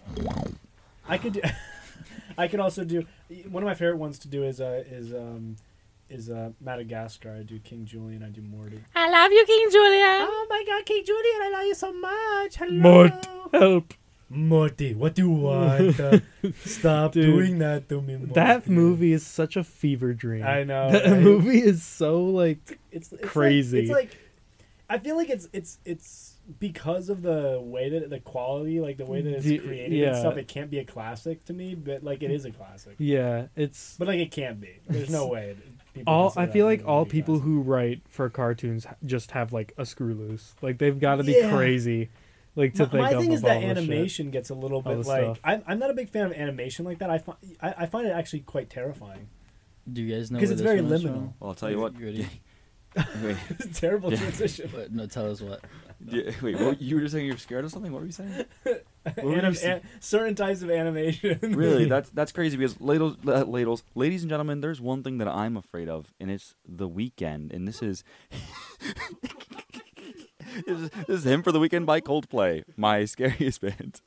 I could do. I could also do. One of my favorite ones to do is uh, is um, is uh, Madagascar. I do King Julien. I do Morty. I love you, King Julien. Oh my God, King Julien! I love you so much. Hello, Mort, help. Morty. What do you want? Uh, stop Dude, doing that to me. Morty. That movie is such a fever dream. I know. That right? movie is so like it's, it's crazy. Like, it's like I feel like it's it's it's because of the way that the quality, like the way that it's created and stuff. It can't be a classic to me, but like it is a classic. yeah, it's But like it can't be. There's no way. all. I feel like all people classic. who write for cartoons just have like a screw loose. Like they've got to be Yeah. crazy, like to My, think my of thing is that all this shit. animation gets a little bit like. I'm, I'm not a big fan of animation like that. I find I, I find it actually quite terrifying. Do you guys know because it's this very one liminal. Well, I'll tell you what. You ready? Wait, Terrible Yeah. transition. but No, tell us what. yeah, wait. What, you were just saying you're scared of something. What were you saying? were you Anim- saying? an- certain types of animation. Really, that's that's crazy because ladles, uh, ladles, ladies and gentlemen, there's one thing that I'm afraid of, and it's the weekend. And this is this is, Hymn for the weekend by Coldplay, my scariest band.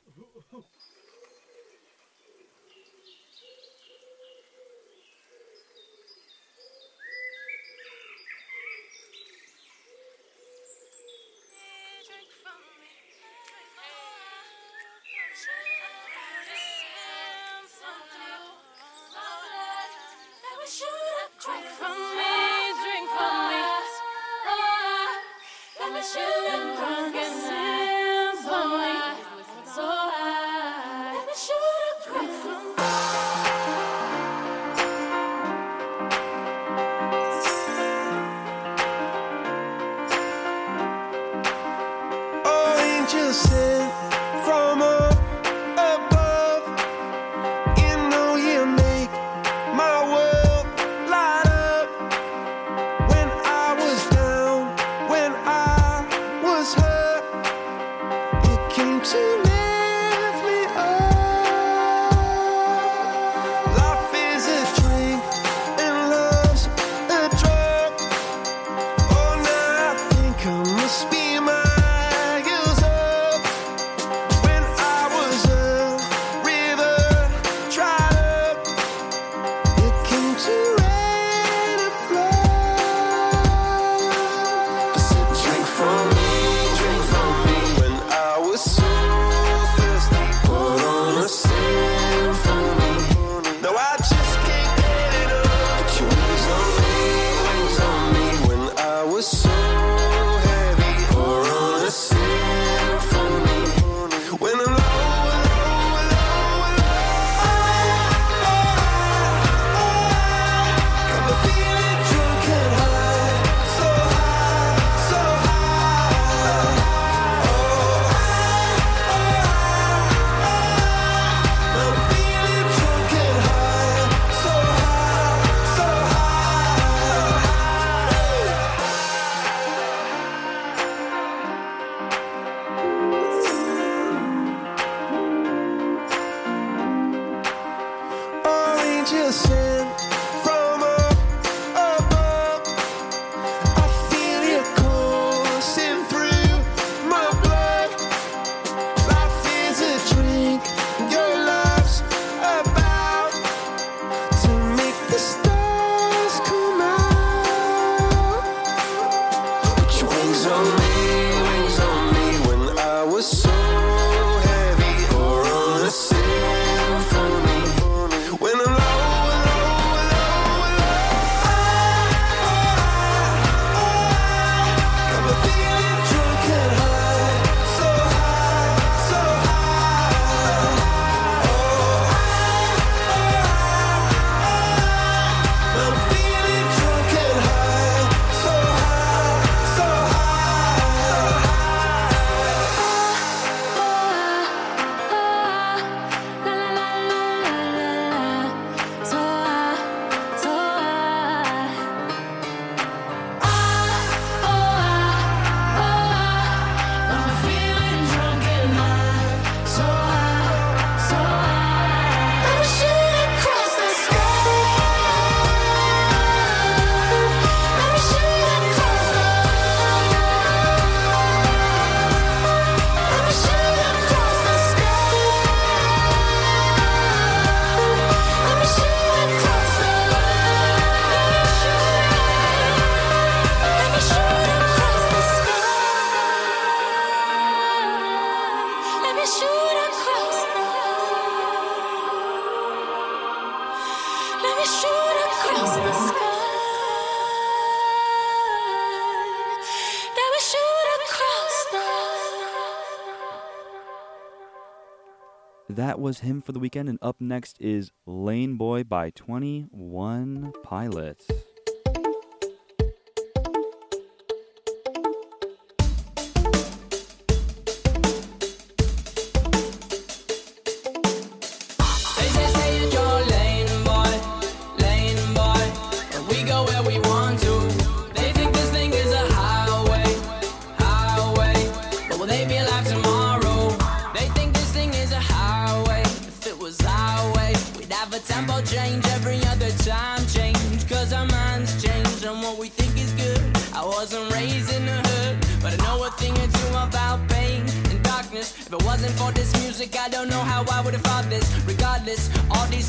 Him for the weekend. And up next is Lane Boy by 21 Pilots.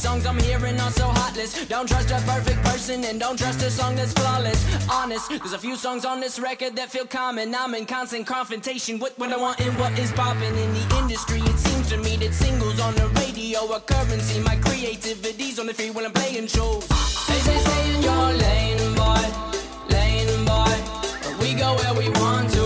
Songs I'm hearing are so heartless. Don't trust a perfect person and don't trust a song that's flawless. Honest, there's a few songs on this record that feel common. I'm in constant confrontation with what I want and what is popping in the industry. It seems to me that singles on the radio are currency. My creativity's on the free when I'm playing shows. They say stay in your lane, boy, lane, boy. We go where we want to.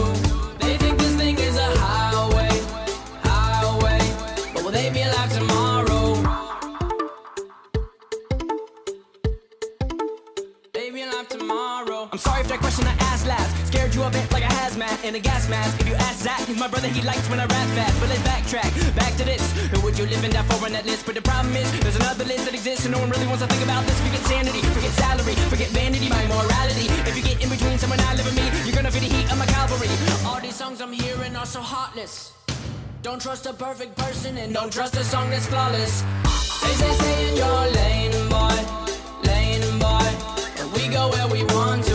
I'm sorry if that question I asked last scared you a bit like a hazmat in a gas mask. If you ask Zach, he's my brother, he likes when I rap fast. But let's backtrack, back to this. Who would you live in that for on that list? But the problem is, there's another list that exists, and no one really wants to think about this. Forget sanity, forget salary, forget vanity, my morality. If you get in between someone I live and me, you're gonna feel the heat of my cavalry. All these songs I'm hearing are so heartless. Don't trust a perfect person and don't trust a song that's flawless. They say stay in your lane, boy, lane, boy. And we go where we want to.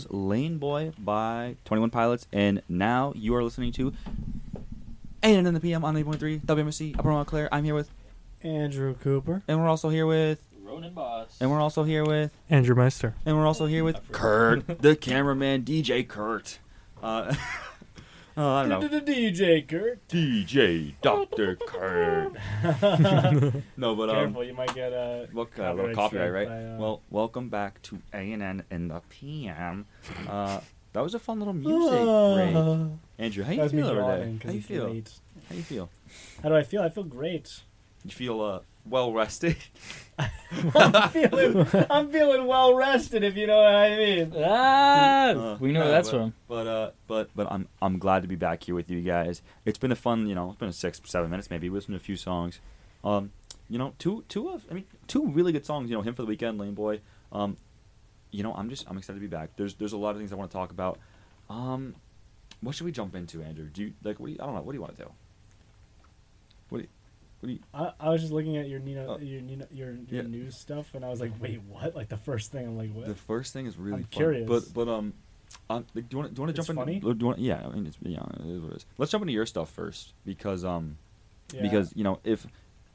Was Lane Boy by 21 Pilots, and now you are listening to 8 in the PM on 8.3 WMSC Upper Montclair. I'm here with, Andrew Cooper. and we're also here with, Ronan Boss. and we're also here with, Andrew Meister. and we're also here with Kurt, the cameraman, DJ Kurt. Uh, oh, I don't know. DJ Kurt. DJ Dr. Kurt. no, but um, Careful, you might get a. Well, uh, a little copyright, right? by, uh, Well, welcome back to A and N in the PM. Uh, that was a fun little music break. Andrew, how you feel over there? yawning 'cause How you feel? late. How you feel? How do I feel? I feel great. you feel uh, well rested. I'm feeling, I'm feeling well rested, if you know what I mean. Ah, Uh, we know where that's but, from. But uh, but but I'm I'm glad to be back here with you guys. It's been a fun, you know, it's been a six seven minutes maybe. We listened to a few songs. Um, you know, two two of I mean two really good songs. You know, Hymn for the weekend, Lane Boy. Um, you know, I'm just I'm excited to be back. There's there's a lot of things I want to talk about. Um, what should we jump into, Andrew? Do you like what do you, I don't know. What do you want to do? You, what do you, I, I was just looking at your Nina, Oh. your Nina, your, your Yeah. news stuff, and I was like, wait, what? Like the first thing, I'm like, what? The first thing is really curious. But but um, um like, do you want do you want to jump funny? in? Do you want? Yeah, I mean it's yeah, it is what it is. Let's jump into your stuff first because um Yeah. because you know if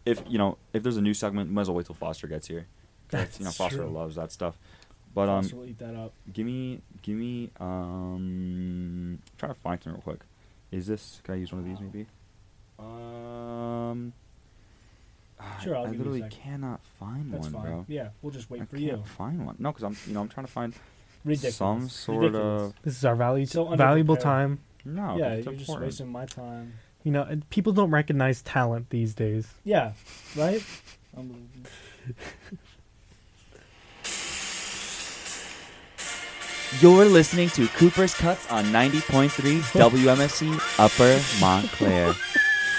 if you know if there's a new segment, might as well wait till Foster gets here. That's you know Foster true. loves that stuff. But um, Foster will eat that up. give me give me um, trying to find something real quick. Is this? Can I use one of these maybe? Um. I- Sure, I'll I give you a literally sec. cannot find That's one, fine. bro. Yeah, we'll just wait I for can't you. find one. No, because I'm you know I'm trying to find Ridiculous. some sort Ridiculous. of This is our value, So valuable time. no. yeah, it's you're just important. wasting my time. You know, and people don't recognize talent these days. Yeah, right. You're listening to Cooper's Cuts on 90.3 WMSC Upper Montclair,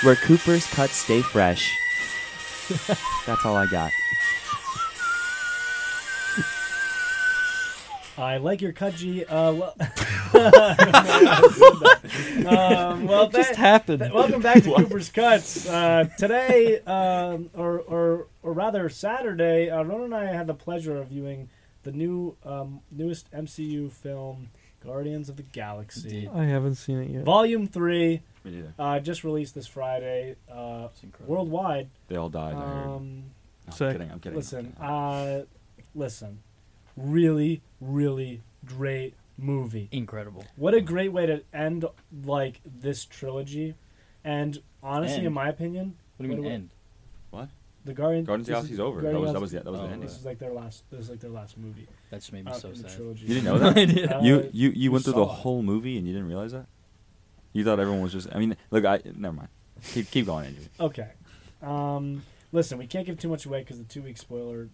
where Cooper's Cuts stay fresh. That's all I got. I like your cut, G. Uh, well, um, well, What just happened? th- welcome back to Cooper's Cuts. Uh, today, um, or, or or rather Saturday, uh, Ron and I had the pleasure of viewing the new um, newest MCU film, Guardians of the Galaxy, I haven't seen it yet. Volume Three. Me neither. Uh, just released this Friday, uh, It's incredible. worldwide. They all died. I heard. Um, No, Sick. I'm kidding. I'm kidding. listen, uh, listen, really, really great movie. Incredible. What a great way to end like this trilogy, and honestly, in my opinion, What do you mean What- end? The Guardian Guardians of the this Galaxy's is- over. That was that was the, that was Oh, the right. ending. This is like their last. This is like their last movie. That just made me uh, so sad. You didn't know that? I did. Uh, you you you went through the saw it. whole movie and you didn't realize that. You thought everyone was just. I mean, look. I never mind. Keep keep going, Andrew. Okay. Um, listen, we can't give too much away because the two week spoiler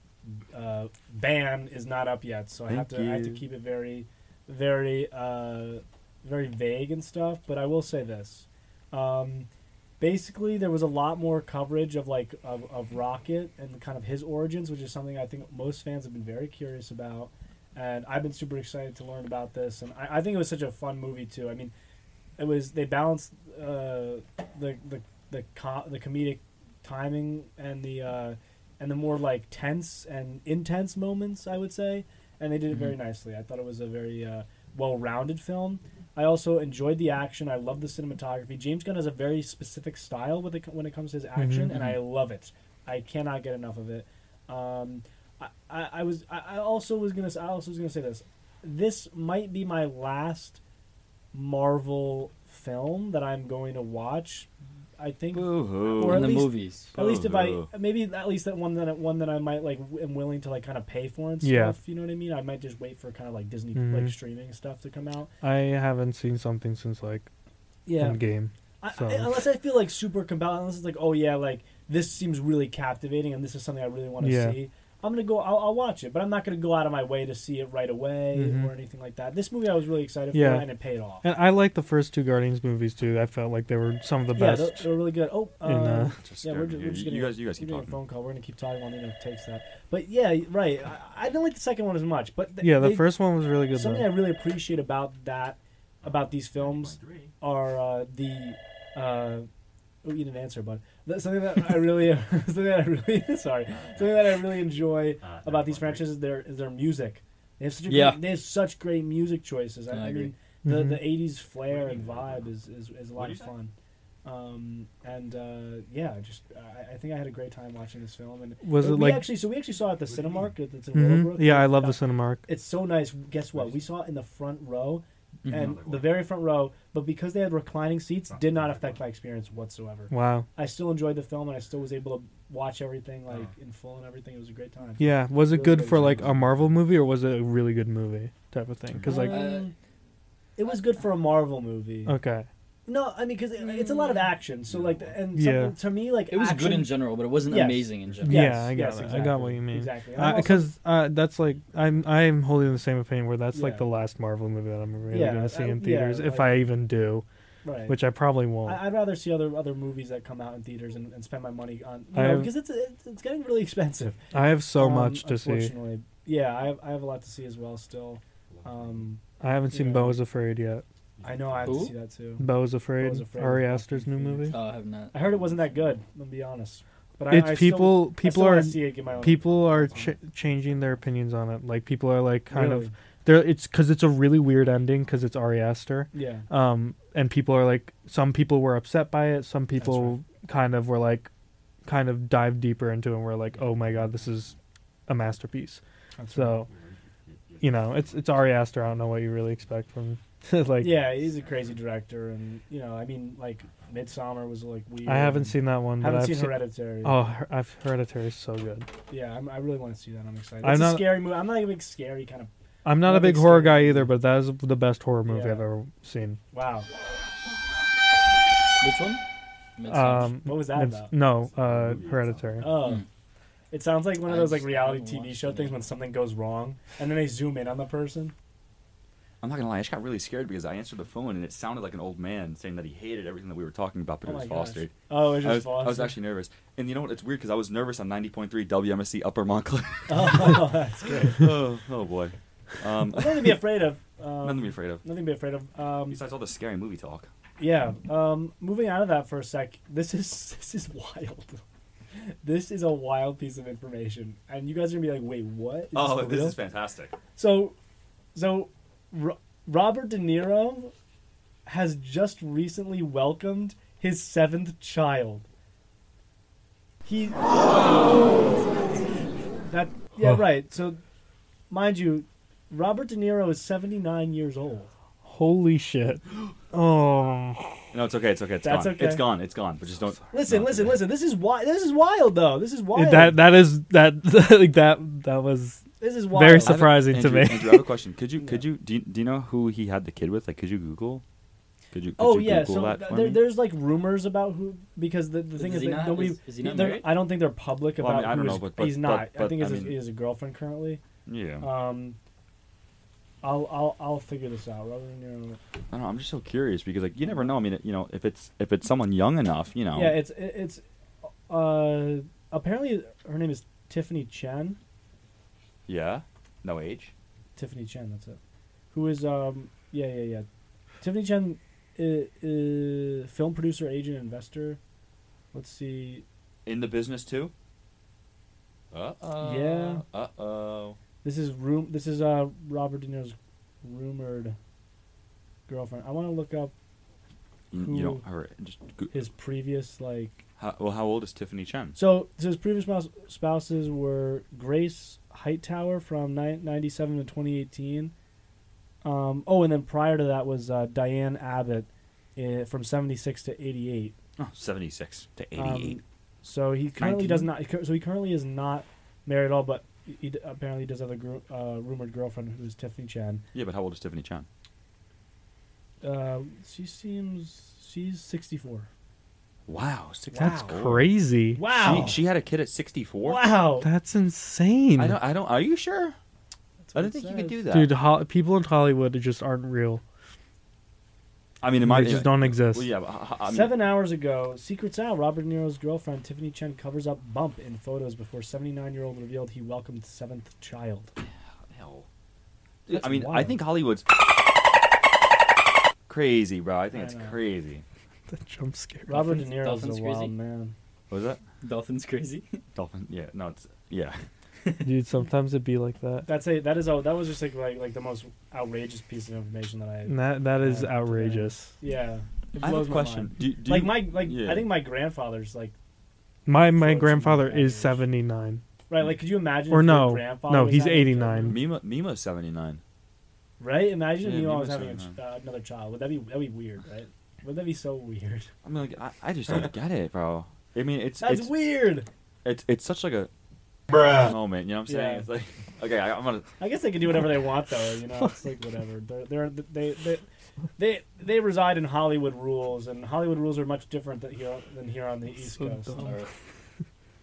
uh, ban is not up yet, so I have to Thank I have to keep it very, very, uh, very vague and stuff. But I will say this: um, basically, there was a lot more coverage of like of, of Rocket and kind of his origins, which is something I think most fans have been very curious about. And I've been super excited to learn about this, and I, I think it was such a fun movie too. I mean, it was they balanced uh, the the the co- the comedic timing and the uh, and the more like tense and intense moments, I would say, and they did it very nicely. I thought it was a very uh, well-rounded film. I also enjoyed the action. I love the cinematography. James Gunn has a very specific style with it when it comes to his action, Mhm. and I love it. I cannot get enough of it. Um, I, I, I was I, I also was gonna I also was gonna say this. This might be my last Marvel film that I'm going to watch. I think Boo-hoo. Or in at the least- movies. at least if I maybe at least that one that I- one that I might like w- am willing to like kind of pay for and Yeah. stuff. You know what I mean? I might just wait for kind of like Disney Mhm. like streaming stuff to come out. I haven't seen something since like Yeah, Endgame. I, so- I, unless I feel like super compelling, unless it's like oh yeah, like this seems really captivating and this is something I really want to Yeah. see. I'm gonna go. I'll, I'll watch it, but I'm not gonna go out of my way to see it right away Mhm. or anything like that. This movie I was really excited Yeah. for, and it paid off. And I like the first two Guardians movies too. I felt like they were some of the yeah, best. they're, they're really good. Oh, uh, in, uh, Just yeah, we're scared just, me. we're just you, getting you guys you guys keep getting a phone call. We're gonna keep talking while Nino takes that. But yeah, right. I, I didn't like the second one as much, but th- yeah, the they- first one was really good. something I really appreciate about that, about these films, are uh, the. Uh, oh, you didn't answer, bud. That's something that I really, something that I really, sorry, something that I really enjoy about these franchises is their is their music. They have such a Yeah. great, they have such great music choices. I, I I agree. mean, the Mhm. the '80s flair and vibe is is, is a lot of fun. Um, and uh, yeah, just I, I think I had a great time watching this film. And Was we it like? actually? So we actually saw it at the Cinemark. It's in Mhm. Willowbrook. Yeah, I love Uh, the Cinemark. It's so nice. Guess what? We saw it in the front row, Mhm. and the very front row. But because they had reclining seats, did not affect my experience whatsoever. Wow. I still enjoyed the film, and I still was able to watch everything like in full and everything. It was a great time. Yeah, was it Really good good for like a Marvel movie or was it a really good movie type of thing? Because like, Um, it was good for a Marvel movie. okay, No, I mean because it's a lot of action. So like, and Yeah. to me, like It was action, good in general, but it wasn't Yes. amazing in general. Yes, yeah, I got yes, it. I got what you mean. Exactly. And I'm also- Because uh, that's like I'm I'm holding the same opinion where that's like Yeah. the last Marvel movie that I'm really Yeah, going to see I- in yeah, theaters if like- I even do, right. which I probably won't. I, I'd rather see other other movies that come out in theaters and, and spend my money on you I know, have- because it's, it's it's getting really expensive. I have so Um, much to see. unfortunately. Yeah, I have I have a lot to see as well still. Um, I haven't seen Yeah. Beau is Afraid yet. I know I have Who? to see that too. Beau is Afraid, Beau is Afraid Ari Aster's new movie. Oh, I have not. I heard it wasn't that good. I'll be honest. But It's I people. Still, I people still wanna are see it, get my own people are thoughts on ch- changing their opinions on it. Like people are like kind Really? of they're it's because it's a really weird ending because it's Ari Aster. yeah. Um, and people are like some people were upset by it. Some people kind of were like, kind of dive deeper into it and were like, oh my god, this is a masterpiece. That's So, you know, it's it's Ari Aster. I don't know what you really expect from like. yeah, he's a crazy director, and you know, I mean, like Midsommar was like weird. I haven't seen that one, but Haven't I've seen seen. Hereditary. Oh, Her- I've Hereditary is so good. yeah, I'm, I really want to see that. I'm excited. I'm It's a not- scary movie. I'm not a big scary kind of. I'm not Not a a big big horror scary guy either, but that is the best horror movie Yeah. I've ever seen. Wow, Which one? Midsommar. Um, what was that it's- about? no, uh, Hereditary. Oh, Mm. it sounds like one of those like reality TV show things when something goes wrong, and then they zoom in on the person. I'm not gonna lie, I just got really scared because I answered the phone and it sounded like an old man saying that he hated everything that we were talking about, but Oh it was my gosh. Foster. Oh, it's I just was, I was actually nervous, and you know what? It's weird because I was nervous on 90.3 WMSC Upper Montclair. Oh, that's great. oh, oh boy, um, Nothing to be afraid of. Um, nothing to be afraid of. Nothing to be afraid of. Um, Besides all the scary movie talk. Yeah. Um, moving out of that for a sec, this is this is wild. this is a wild piece of information, and you guys are gonna be like, "Wait, what?" Is Oh, for this is fantastic. So, so Ro- Robert De Niro has just recently welcomed his seventh child. He that yeah Huh. right. So, mind you, Robert De Niro is seventy nine years old. Holy shit! Oh, No, it's okay. It's okay. It's That's gone. okay. It's gone. It's gone. But just don't. Listen, no, listen, okay. listen. This is why. This is wild, though. This is wild. that that is that like that that was this is wild. very I have surprising to Andrew, me. Andrew, I have a question. Could you Yeah. could you do, you do you know who he had the kid with? Like, could you Google? Could you? Could Oh you yeah, Google so that th- for there, me? there's like rumors about who because the, the thing Is is he that not- nobody. is- is he not married? I don't think they're public Well, I about. mean, I don't who know, but- but- he's not. I but- think but, he's I his, mean- he has a girlfriend currently. Yeah. Um, I'll I'll I'll figure this out. Robert De Niro. I don't know. I'm just so curious because like you never know. I mean, you know, if it's if it's someone young enough, you know. Yeah, it's it's uh apparently her name is Tiffany Chen. Yeah. No age. Tiffany Chen, that's it. Who is um yeah yeah yeah, Tiffany Chen, film producer, agent, investor. Let's see. In the business too. Uh oh. Yeah. Uh oh. This is room. This is uh Robert De Niro's rumored girlfriend. I want to look up You, Who- you don't. Her. Just. Go, his previous like. how, well, how old is Tiffany Chen? So, so his previous spouses were Grace Hightower from ni- 97 to 2018. Um, oh, and then prior to that was uh, Diahnne Abbott uh, from 76 to 88. Oh, 76 to 88. Um, so he currently 19? does not. So he currently is not married at all, but he, apparently does have a gr- uh, rumored girlfriend who's Tiffany Chan. yeah, but how old is Tiffany Chan? Uh, she seems she's 64. Wow, six. That's Wow. crazy. Wow. She, she had a kid at 64. wow. That's insane. I don't. I don't. Are you sure? That's I what didn't it think you could do that. Dude, ho- people in Hollywood just aren't real. I mean, it They might just don't exist. Well, yeah. But, h- h- I mean, Seven hours ago, secrets out. Robert De Niro's girlfriend Tiffany Chen covers up bump in photos before 79-year-old revealed he welcomed seventh child. Hell. Dude, That's I mean, I wild. think Hollywood's crazy, bro. I think I it's know. crazy. The jump scare. Robert De Dolphins- Niro's Dolphins a crazy? wild man. What was that? Dolphins crazy. Dolphin? Yeah. No. It's yeah. Dude, sometimes it'd be like that. That's a that is a that was just like like, like the most outrageous piece of information that I And that that is Yeah, today. outrageous. yeah. It I have blows a my question. mind. Do, do like you- my like yeah. I think my grandfather's like My my Floats in grandfather is age. 79. right like could you imagine Or if your no, grandfather no, was he's having a kid? 89. Mima Mima's seventy nine. right imagine Yeah, if Mima Mima's was having a, ch- 79. uh, another child would that be that'd be weird right would that be so weird I mean, like, I, I just don't get it, bro. I mean, it's that's it's, weird it's it's such like a moment. You know what I'm saying? Yeah. It's like okay, I, I'm gonna. I guess they can do whatever they want, though. You know, it's like whatever. They're, they're they, they they they reside in Hollywood rules, and Hollywood rules are much different than here than here on the East So Coast. dumb.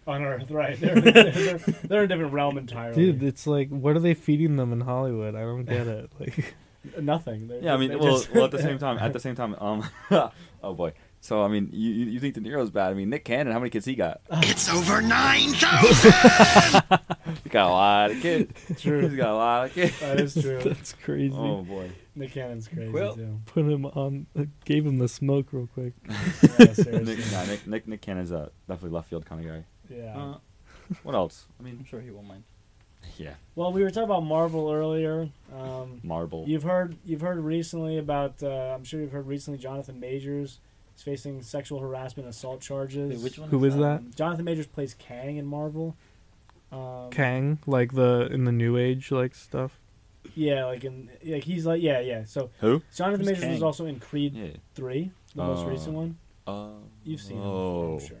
On Earth, right? They're, they're, they're a different realm entirely. Dude, it's like, what are they feeding them in Hollywood? I don't get it. Like, Nothing. They're- Yeah, I mean, well, just- well, at the same time, at the same time, um, oh boy. So I mean, you you you think De Niro's bad? I mean, Nick Cannon, how many kids he got? It's over 9,000! He got a lot of kids. True. He's got a lot of kids. that is true. that's crazy. Oh boy. Nick Cannon's crazy Well- too. Put him on, uh, gave him the smoke real quick. Yeah. Nick, yeah, Nick, Nick, Nick Cannon's a definitely left field kind of guy. yeah. Uh, what else? I mean, I'm sure he won't mind. Yeah, Well, we were talking about Marvel earlier. Um, Marble. you've heard you've heard recently about. Uh, I'm sure you've heard recently. Jonathan Majors is facing sexual harassment, assault charges. Wait, which one? Who is that? Um, Jonathan Majors plays Kang in Marvel. Um, Kang, like the in the New Age like stuff. Yeah, like in like he's like yeah yeah. So Who? Jonathan Who's Majors was also in Creed Yeah. three, the most Uh, recent one. Uh, You've seen him, oh, I'm sure.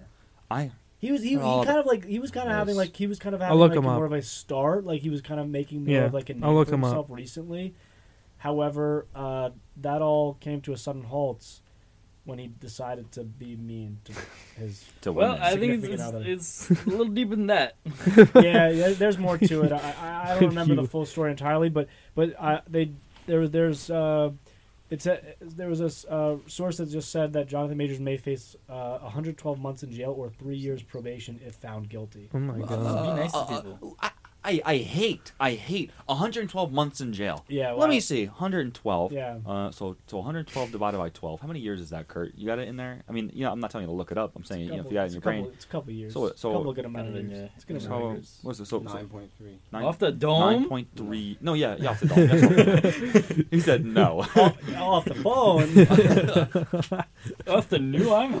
I He was he, he Oh, kind of like he was kind of having like he was kind of I'll having look like him more up. of a start. Like he was kind of making more Yeah, of like a name look for him up. himself recently. However, uh, that all came to a sudden halt when he decided to be mean to his. to Well. I think it's, Significant it's, it's a little deeper than that. yeah, yeah, there's more to it. I, I, I don't remember the full story entirely, but but uh, they there there's uh, it's a there was a uh, source that just said that Jonathan Majors may face uh, 112 months in jail or three years probation if found guilty. Oh my Just god. be nice to Uh, uh. I, I, I hate, I hate 112 months in jail. Yeah, well, Let me see, 112. Yeah. Uh, so so 112 divided by 12. How many years is that, Kurt? You got it in there? I mean, you know, I'm not telling you to look it up. I'm saying, you know, if you got it in it's your a couple, brain. It's a couple years. So- so- couple good amount of Got it years. yeah. It's gonna So- be So years. what's it? So, so 9.3. nine, Off the dome? 9.3. No, yeah, yeah, off the dome. That's he said no. off, off the phone. Off the new iPhone.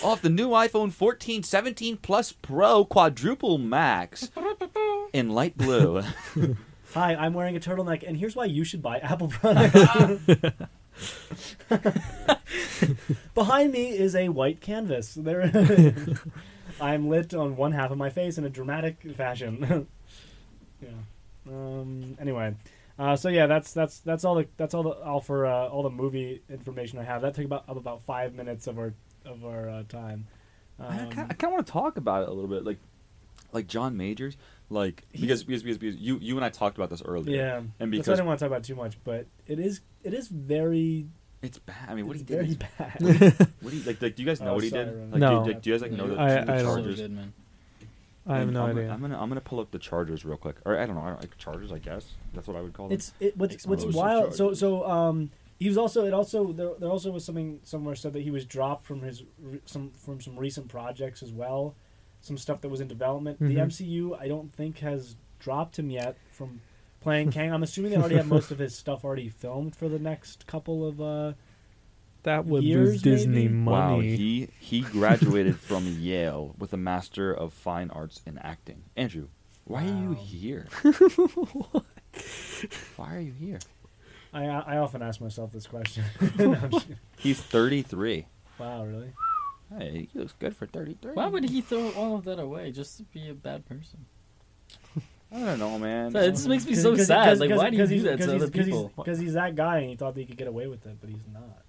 off the new iPhone 14, 17 Plus Pro Quadruple Max in light blue. Hi, I'm wearing a turtleneck, and here's why you should buy Apple products. Behind me is a white canvas. There, I'm lit on one half of my face in a dramatic fashion. yeah. Um. Anyway, uh, so yeah, that's that's that's all the that's all the all for uh, all the movie information I have. That took about up about five minutes of our of our uh, time. I Um, kind of want to talk about it a little bit, like, like John Majors, like because because because, because you you and I talked about this earlier. yeah, and that's why I didn't want to talk about it too much, but it is it is very it's bad. I mean, what he did. very is- bad. What do you like? Like, do you guys know Oh, what he sorry, did? Like, No. do, you, do you guys like know the, I- the I don't. so Chargers? good, man. I have And no I'm, idea. I'm gonna I'm gonna pull up the Chargers real quick, or I don't know, I don't, like Chargers, I guess that's what I would call them. It's it, what's what's Explosive wild. So so um he was also it also there, there also was something somewhere said that he was dropped from his re- some from some recent projects as well, some stuff that was in development. The Mhm. MCU I don't think has dropped him yet from playing Kang. I'm assuming they already have most of his stuff already filmed for the next couple of uh that would years, lose Disney maybe? wow, he he graduated from Yale with a Master of Fine Arts in Acting. Andrew, why are you Wow. here? why are you here? I I often ask myself this question. No, I'm just kidding. He's 33. wow, really? Hey, he looks good for 33. Why would he throw all of that away just to be a bad person? I don't know, man. So it just makes me 'Cause- so 'cause- sad. 'cause- Like, why do you because do he's- that because to he's- other because he's- people? Because he's that guy and he thought that he could get away with it, but he's not.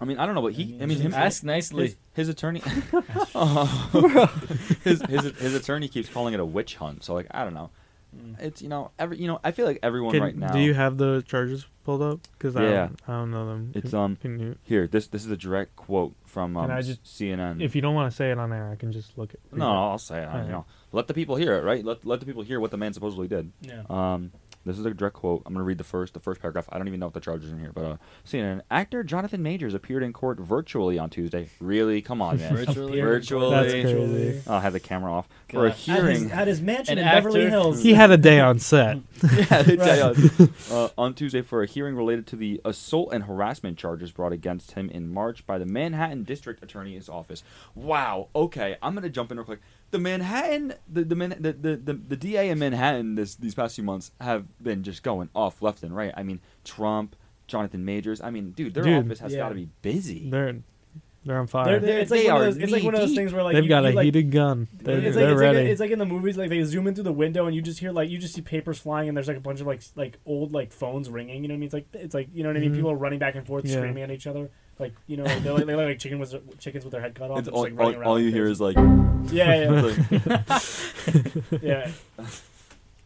I mean, I don't know, but he. I mean, him. Ask nicely. His, his attorney. Oh. his, his his attorney keeps calling it a witch hunt. So like, I don't know. Mm. It's you know every you know I feel like everyone Can- right now. Do you have the charges pulled up? Because I, Yeah. don't, I don't know them. It's um Can you, here this this is a direct quote from um, Can I just- CNN. if you don't want to say it on air, I can just look it. no. I'll say it. I- Alright. You know, let the people hear it, right? Let let the people hear what the man supposedly did. Yeah. Um, this is a direct quote. I'm gonna read the first the first paragraph. I don't even know what the charges are in here, but uh, CNN actor Jonathan Majors appeared in court virtually on Tuesday. Really? Come on, man. Virtually. Virtually. That's crazy. I'll have the camera off for a God. At his, hearing. at his mansion An in Beverly. Hills. He had a day on set. yeah, they tell you. uh, on Tuesday for a hearing related to the assault and harassment charges brought against him in March by the Manhattan District Attorney's Office. Wow. Okay, I'm gonna jump in real quick. The Manhattan, the the Man- the, the, the, the DA in Manhattan this these past few months have been just going off left and right. I mean, Trump, Jonathan Majors. I mean, dude, their Dude, office has yeah. got to be busy. They're They're on They're, fire. they're- it's like They one of those, it's like one of those things where like They've you- got you, a like, heated gun. They're, it's they're like, it's, ready. Like, it's like in the movies, like they zoom in through the window and you just hear like you just see papers flying and there's like a bunch of like like old like phones ringing. You know what I mean? It's like it's like you know what I mean. Mhm. People are running back and forth, Yeah. screaming at each other. Like you know, they're like, they're like chicken with chickens with their head cut off. It's all, just, like, running all, around all you hear is like, yeah, like, yeah, yeah.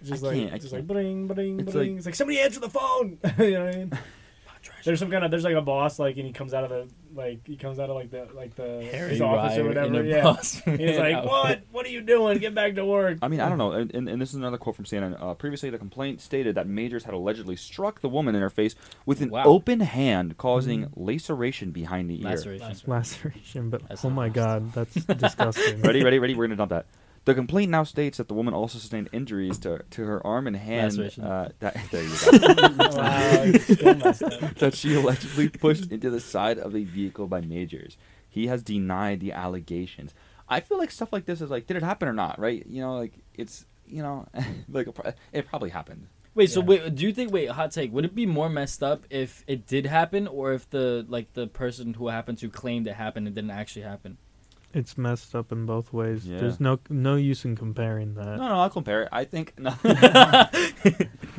Just I like can't, I just like can't. bling bling It's bling. it's like somebody answer the phone. you know what I mean? There's some kind of there's like a boss like and he comes out of the like he comes out of like the like the Harry his office or Ryer in whatever. a Yeah. boss He's like, "What? What are you doing? Get back to work." I mean, I don't know. And, and, and this is another quote from CNN. Uh, previously, the complaint stated that Majors had allegedly struck the woman in her face with an Wow. open hand, causing laceration behind the ear. Laceration. laceration, but That's oh my god, that's disgusting. ready, ready, ready. We're gonna dump that. The complaint now states that the woman also sustained injuries to to her arm and hand. Uh, that, there you go. wow, you still messed up. that she allegedly pushed into the side of a vehicle by Majors. He has denied the allegations. I feel like stuff like this is like, did it happen or not? Right? You know, like it's you know, like it probably happened. Wait, so wait, do you think? Wait, hot take. Would it be more messed up if it did happen, or if the like the person who happened to claimed it happened and didn't actually happen? It's messed up in both ways. Yeah. There's no no use in comparing that. No, no, I'll compare it. I think no.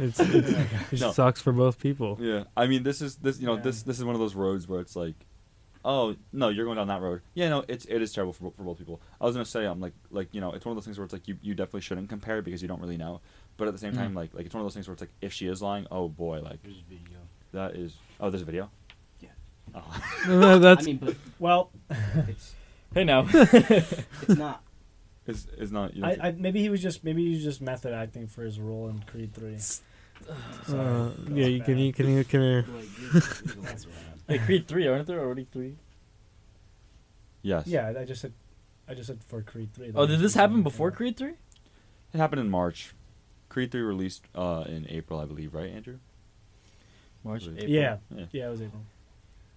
It's, it's, it No. sucks for both people. yeah, I mean, this is this you know Yeah. this this is one of those roads where it's like, oh no, you're going down that road. Yeah, no, it's it is terrible for, for both people. I was gonna say I'm like like you know it's one of those things where it's like you, you definitely shouldn't compare because you don't really know, but at the same time Mhm. like like it's one of those things where it's like if she is lying, oh boy, like There's video. that is oh there's a video. Yeah. Oh. No, that's I mean, but Well, it's Hey now. it's not. It's, it's not. You know, I, I maybe he was just maybe he was just method acting for his role in Creed Three. uh, yeah. You can you can you can you, Like, this- this is what's going on. Wait, Creed three, aren't there already three? yes. Yeah, I just said, I just said for Creed Three. Oh, did this happen before Creed three? It happened in March. Creed three released uh, in April, I believe, right, Andrew? March, April. Yeah, Yeah. yeah, it was April.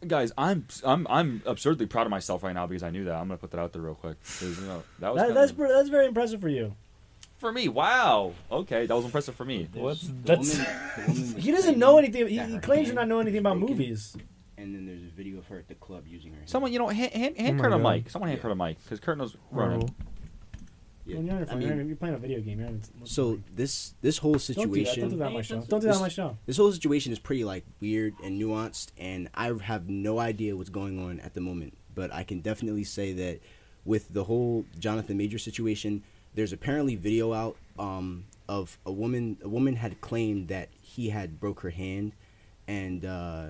Guys, I'm I'm I'm absurdly proud of myself right now because I knew that. I'm gonna put that out there real quick. 'Cause, you know, that was That, kinda- that's that's very impressive for you. for me. Wow. Okay, that was impressive for me. What's The that's? woman- the woman He doesn't know anything. He, he claims to not know anything about broken, movies. And then there's a video of her at the club using her. hand. Someone, you know, hand, hand, hand Oh Kurt a mic. Someone hand Yeah. Kurt a mic because Kurt knows Horrible. running. Yeah. When you're, on your I mean, you're, you're playing a video game. You're having- so this this whole don't do that. Don't do that on my show. Don't do that on my show. this whole situation is pretty like weird and nuanced, and I have no idea what's going on at the moment. But I can definitely say that with the whole Jonathan Major situation, there's apparently video out um, of a woman. A woman had claimed that he had broke her hand, and uh,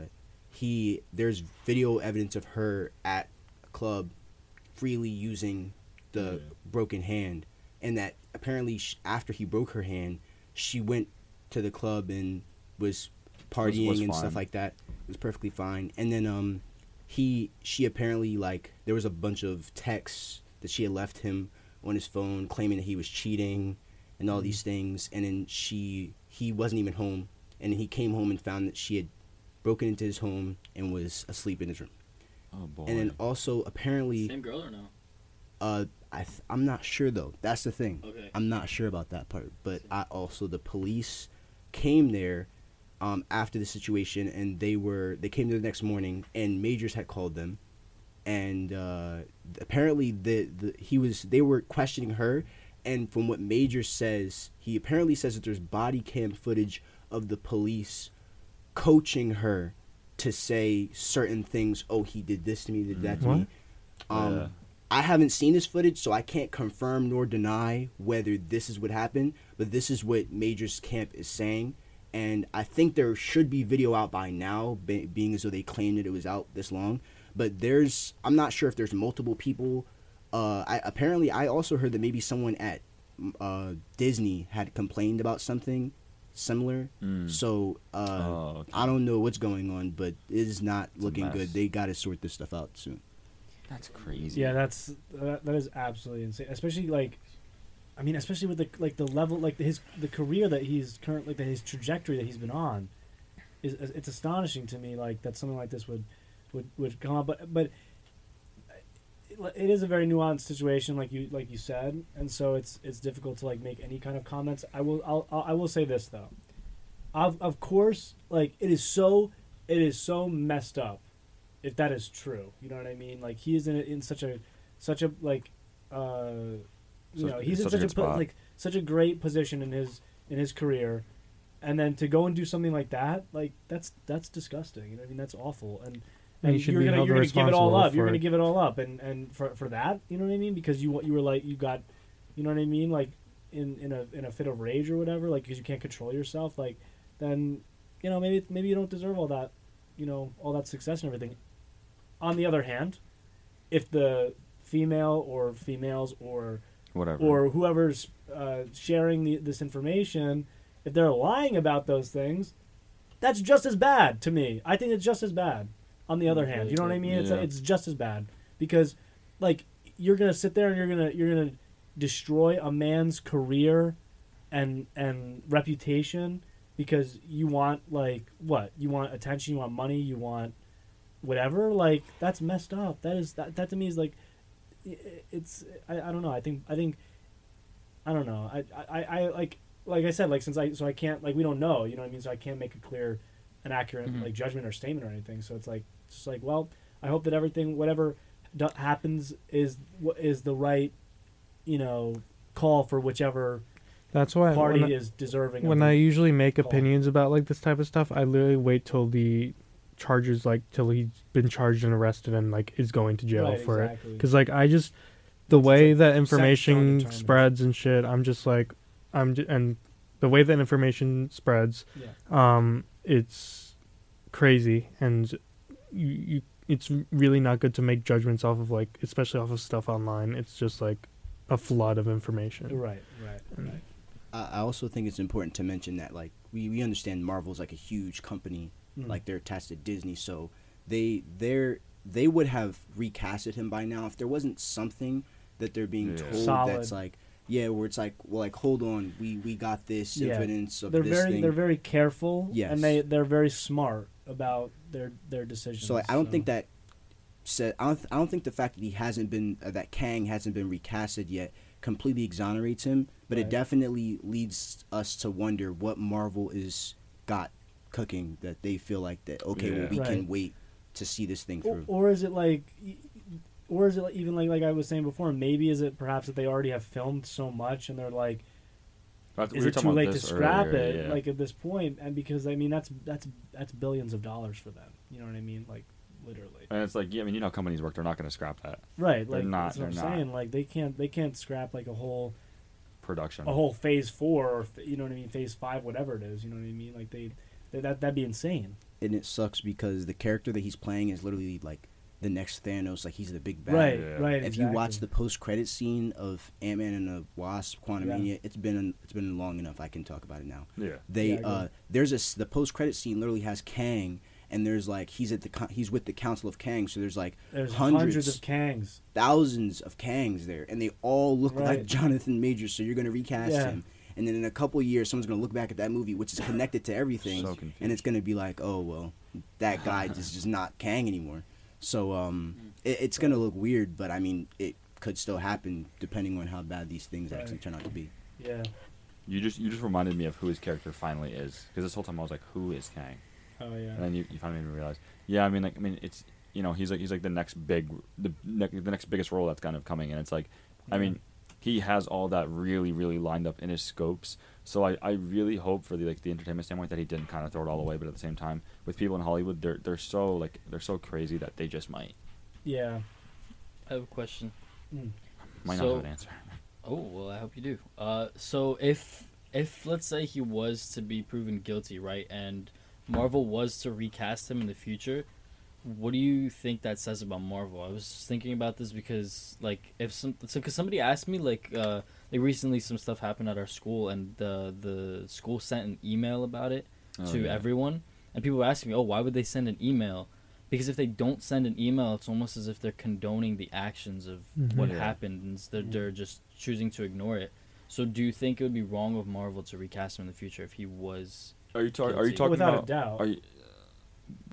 he there's video evidence of her at a club freely using the broken hand, and that apparently sh- after he broke her hand, she went to the club and was partying was and fine. stuff like that. It was perfectly fine, and then um, he she apparently like there was a bunch of texts that she had left him on his phone claiming that he was cheating and all these things, and then she he wasn't even home, and he came home and found that she had broken into his home and was asleep in his room. Oh boy. And then also apparently, Same girl or no? uh, I th- I'm not sure though. That's the thing. Okay. I'm not sure about that part. But I also the police came there um, after the situation, and they were they came there the next morning, and Majors had called them, and uh, apparently the, the he was they were questioning her, and from what Majors says, he apparently says that there's body cam footage of the police coaching her to say certain things. Oh, he did this to me, did that to What? me. Um, Yeah. I haven't seen this footage, so I can't confirm nor deny whether this is what happened. But this is what Majors Camp is saying, and I think there should be video out by now, be, being as though they claimed that it was out this long. But there's, I'm not sure if there's multiple people. Uh, I apparently I also heard that maybe someone at uh, Disney had complained about something similar. Mm. So uh, Oh, okay. I don't know what's going on, but it is not a looking good. They got to sort this stuff out soon. That's crazy. Yeah, that's that, that is absolutely insane. Especially like, I mean, especially with the like the level like his the career that he's currently like, his trajectory that he's been on, is it's astonishing to me. Like that something like this would would would come up, but but it- it is a very nuanced situation, like you like you said, and so it's it's difficult to like make any kind of comments. I will I'll, I'll I will say this though, of of course, like it is so it is so messed up if that is true. You know what I mean? Like he is in in such a such a like uh you So- know he's in such a such a, good po- spot. like such a great position in his in his career, and then to go and do something like that, like that's that's disgusting. You know what I mean? That's awful. And And and you should you're be gonna you're gonna give it all up. You're gonna it. give it all up, and and for for that, you know what I mean? Because you you were like you got, you know what I mean? Like in in a in a fit of rage or whatever, like because you can't control yourself, like then you know maybe maybe you don't deserve all that, you know, all that success and everything. On the other hand, if the female or females or Whatever. or whoever's uh, sharing the, this information, if they're lying about those things, that's just as bad to me. I think it's just as bad. On the other hand, you know what I mean? It's Yeah. it's just as bad because, like, you're gonna sit there and you're gonna you're gonna destroy a man's career and and reputation because you want like what you want attention, you want money, you want whatever. Like that's messed up. That is that that to me is like it's I, I don't know. I think I think I don't know. I, I I like like I said like since I so I can't like we don't know. You know what I mean? So I can't make a clear, an accurate Mhm. like judgment or statement or anything. So it's like just like well, I hope that everything whatever happens is is the right, you know, call for whichever That's why party I- is deserving. when I usually make call. opinions about like this type of stuff, I literally wait till the charges like till he's been charged and arrested and like is going to jail Right, for exactly. it. Because like I just the It's way like that information spreads and shit, I'm just like I'm j- and the way that information spreads, Yeah. um, it's crazy and you, you it's really not good to make judgments off of like especially off of stuff online. It's just like a flood of information. Right, right, right. I I also think it's important to mention that like we, we understand Marvel's like a huge company, Mm. like they're attached to Disney, so they they're they would have recasted him by now if there wasn't something that they're being Yeah. told Solid. that's like yeah where it's like well like hold on we we got this Yeah. evidence of They're this very thing they're very careful. Yes. and they they're very smart about their their decisions. So like, I don't think that said I don't th- I don't think the fact that he hasn't been uh, that Kang hasn't been recasted yet completely exonerates him, but it definitely leads us to wonder what Marvel is got cooking that they feel like that okay Yeah. well we Right. can wait to see this thing through. or is it like or is it like, even like like I was saying before? Maybe is it perhaps that they already have filmed so much and they're like, That's- we is it too late to scrap earlier, it? yeah. Like at this point, and because I mean that's that's that's billions of dollars for them. You know what I mean? Like literally. and it's like, yeah, I mean, you know how companies work. They're not going to scrap that Right, They're like not- that's what I'm they're not. saying. Like they can't they can't scrap like a whole production. a whole phase four or you know what I mean phase five whatever it is. You know what I mean? Like they, they that that'd be insane. and it sucks because the character that he's playing is literally like the next Thanos, like he's the big bad. Right, Yeah. right. If you watch the post credit scene of Ant Man and the Wasp, Quantumania, Yeah. it's been it's been long enough. I can talk about it now. yeah. they Yeah, uh there's a s- the post credit scene literally has Kang and there's like he's at the he's with the Council of Kang so there's like there's hundreds, hundreds, of Kangs. thousands of Kangs there and they all look like Jonathan Majors so you're gonna recast Yeah. him and then in a couple years someone's gonna look back at that movie which is connected to everything So and it's gonna be like oh well that guy is just not Kang anymore so um it, it's gonna look weird but I mean it could still happen depending on how bad these things actually turn out to be Yeah. You just you just reminded me of who his character finally is because this whole time I was like, who is Kang? Oh yeah. And then you, you finally made me realize. Yeah, I mean, like, I mean, it's you know, he's like he's like the next big the ne- the next biggest role that's kind of coming, and it's like, I mean, he has all that really really lined up in his scopes. So I, I really hope for the like the entertainment standpoint that he didn't kind of throw it all away, but at the same time, with people in Hollywood, they're they're so like they're so crazy that they just might Yeah. I have a question. Mm. might So- not have an answer. Oh well, I hope you do. Uh, so if if let's say he was to be proven guilty, right, and Marvel was to recast him in the future, what do you think that says about Marvel? I was just thinking about this because like if some so because somebody asked me like uh like recently some stuff happened at our school and the the school sent an email about it Oh, to yeah. everyone and people were asking me, oh, why would they send an email? Because if they don't send an email, it's almost as if they're condoning the actions of Mhm. what Yeah. happened, and they're, they're just choosing to ignore it. So, do you think it would be wrong of Marvel to recast him in the future if he was Are you talking? Are you talking Without about? a doubt. Are you?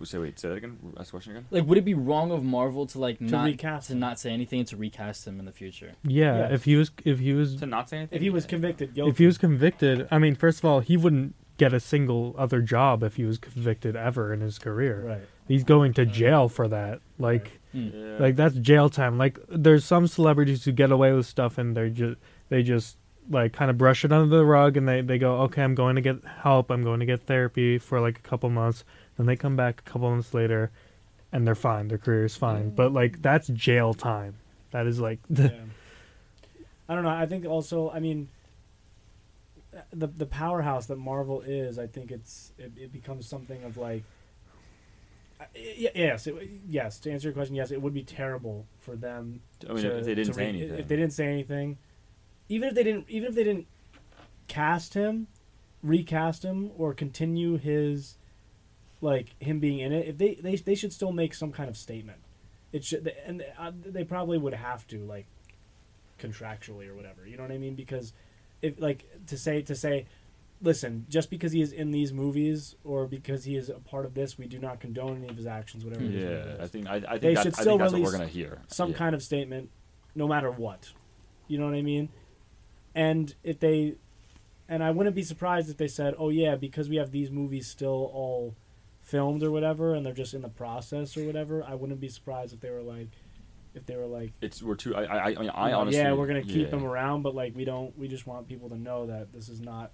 Say wait. Say that again. Ask the question again. like? Would it be wrong of Marvel to like not recast to him. not say anything to recast him in the future? Yeah, Yes. if he was if he was To not say anything. If he was convicted guilty. if he was convicted, I mean, first of all, he wouldn't get a single other job if he was convicted ever in his career. right. He's going to jail for that. Like, hmm. Yeah. like that's jail time. Like, there's some celebrities who get away with stuff and they're just they just like kind of brush it under the rug and they they go, okay, I'm going to get help. I'm going to get therapy for like a couple months. Then they come back a couple months later, and they're fine. Their career is fine. Mm. But like that's jail time. That is like the yeah. I don't know. I think also, I mean, the the powerhouse that Marvel is, I think it's it, it becomes something of like. I- y- Yes, it, yes. To answer your question, yes, it would be terrible for them. I mean, to- if they didn't to say re- anything. If they didn't say anything, even if they didn't, even if they didn't cast him, recast him, or continue his, like him being in it, if they they they should still make some kind of statement. It should, and uh, they probably would have to like contractually or whatever. You know what I mean? Because if like to say to say, listen, just because he is in these movies or because he is a part of this, we do not condone any of his actions. Whatever. it is, whatever it Yeah. I think I, I think They that, should still that's what we're gonna hear. some Yeah. kind of statement, no matter what. You know what I mean? And if they, and I wouldn't be surprised if they said, "Oh yeah, because we have these movies still all filmed or whatever, and they're just in the process or whatever." I wouldn't be surprised if they were like, if they were like, It's we're too. I I, I mean, I honestly. yeah, we're gonna keep yeah. him around, but like we don't. We just want people to know that this is not.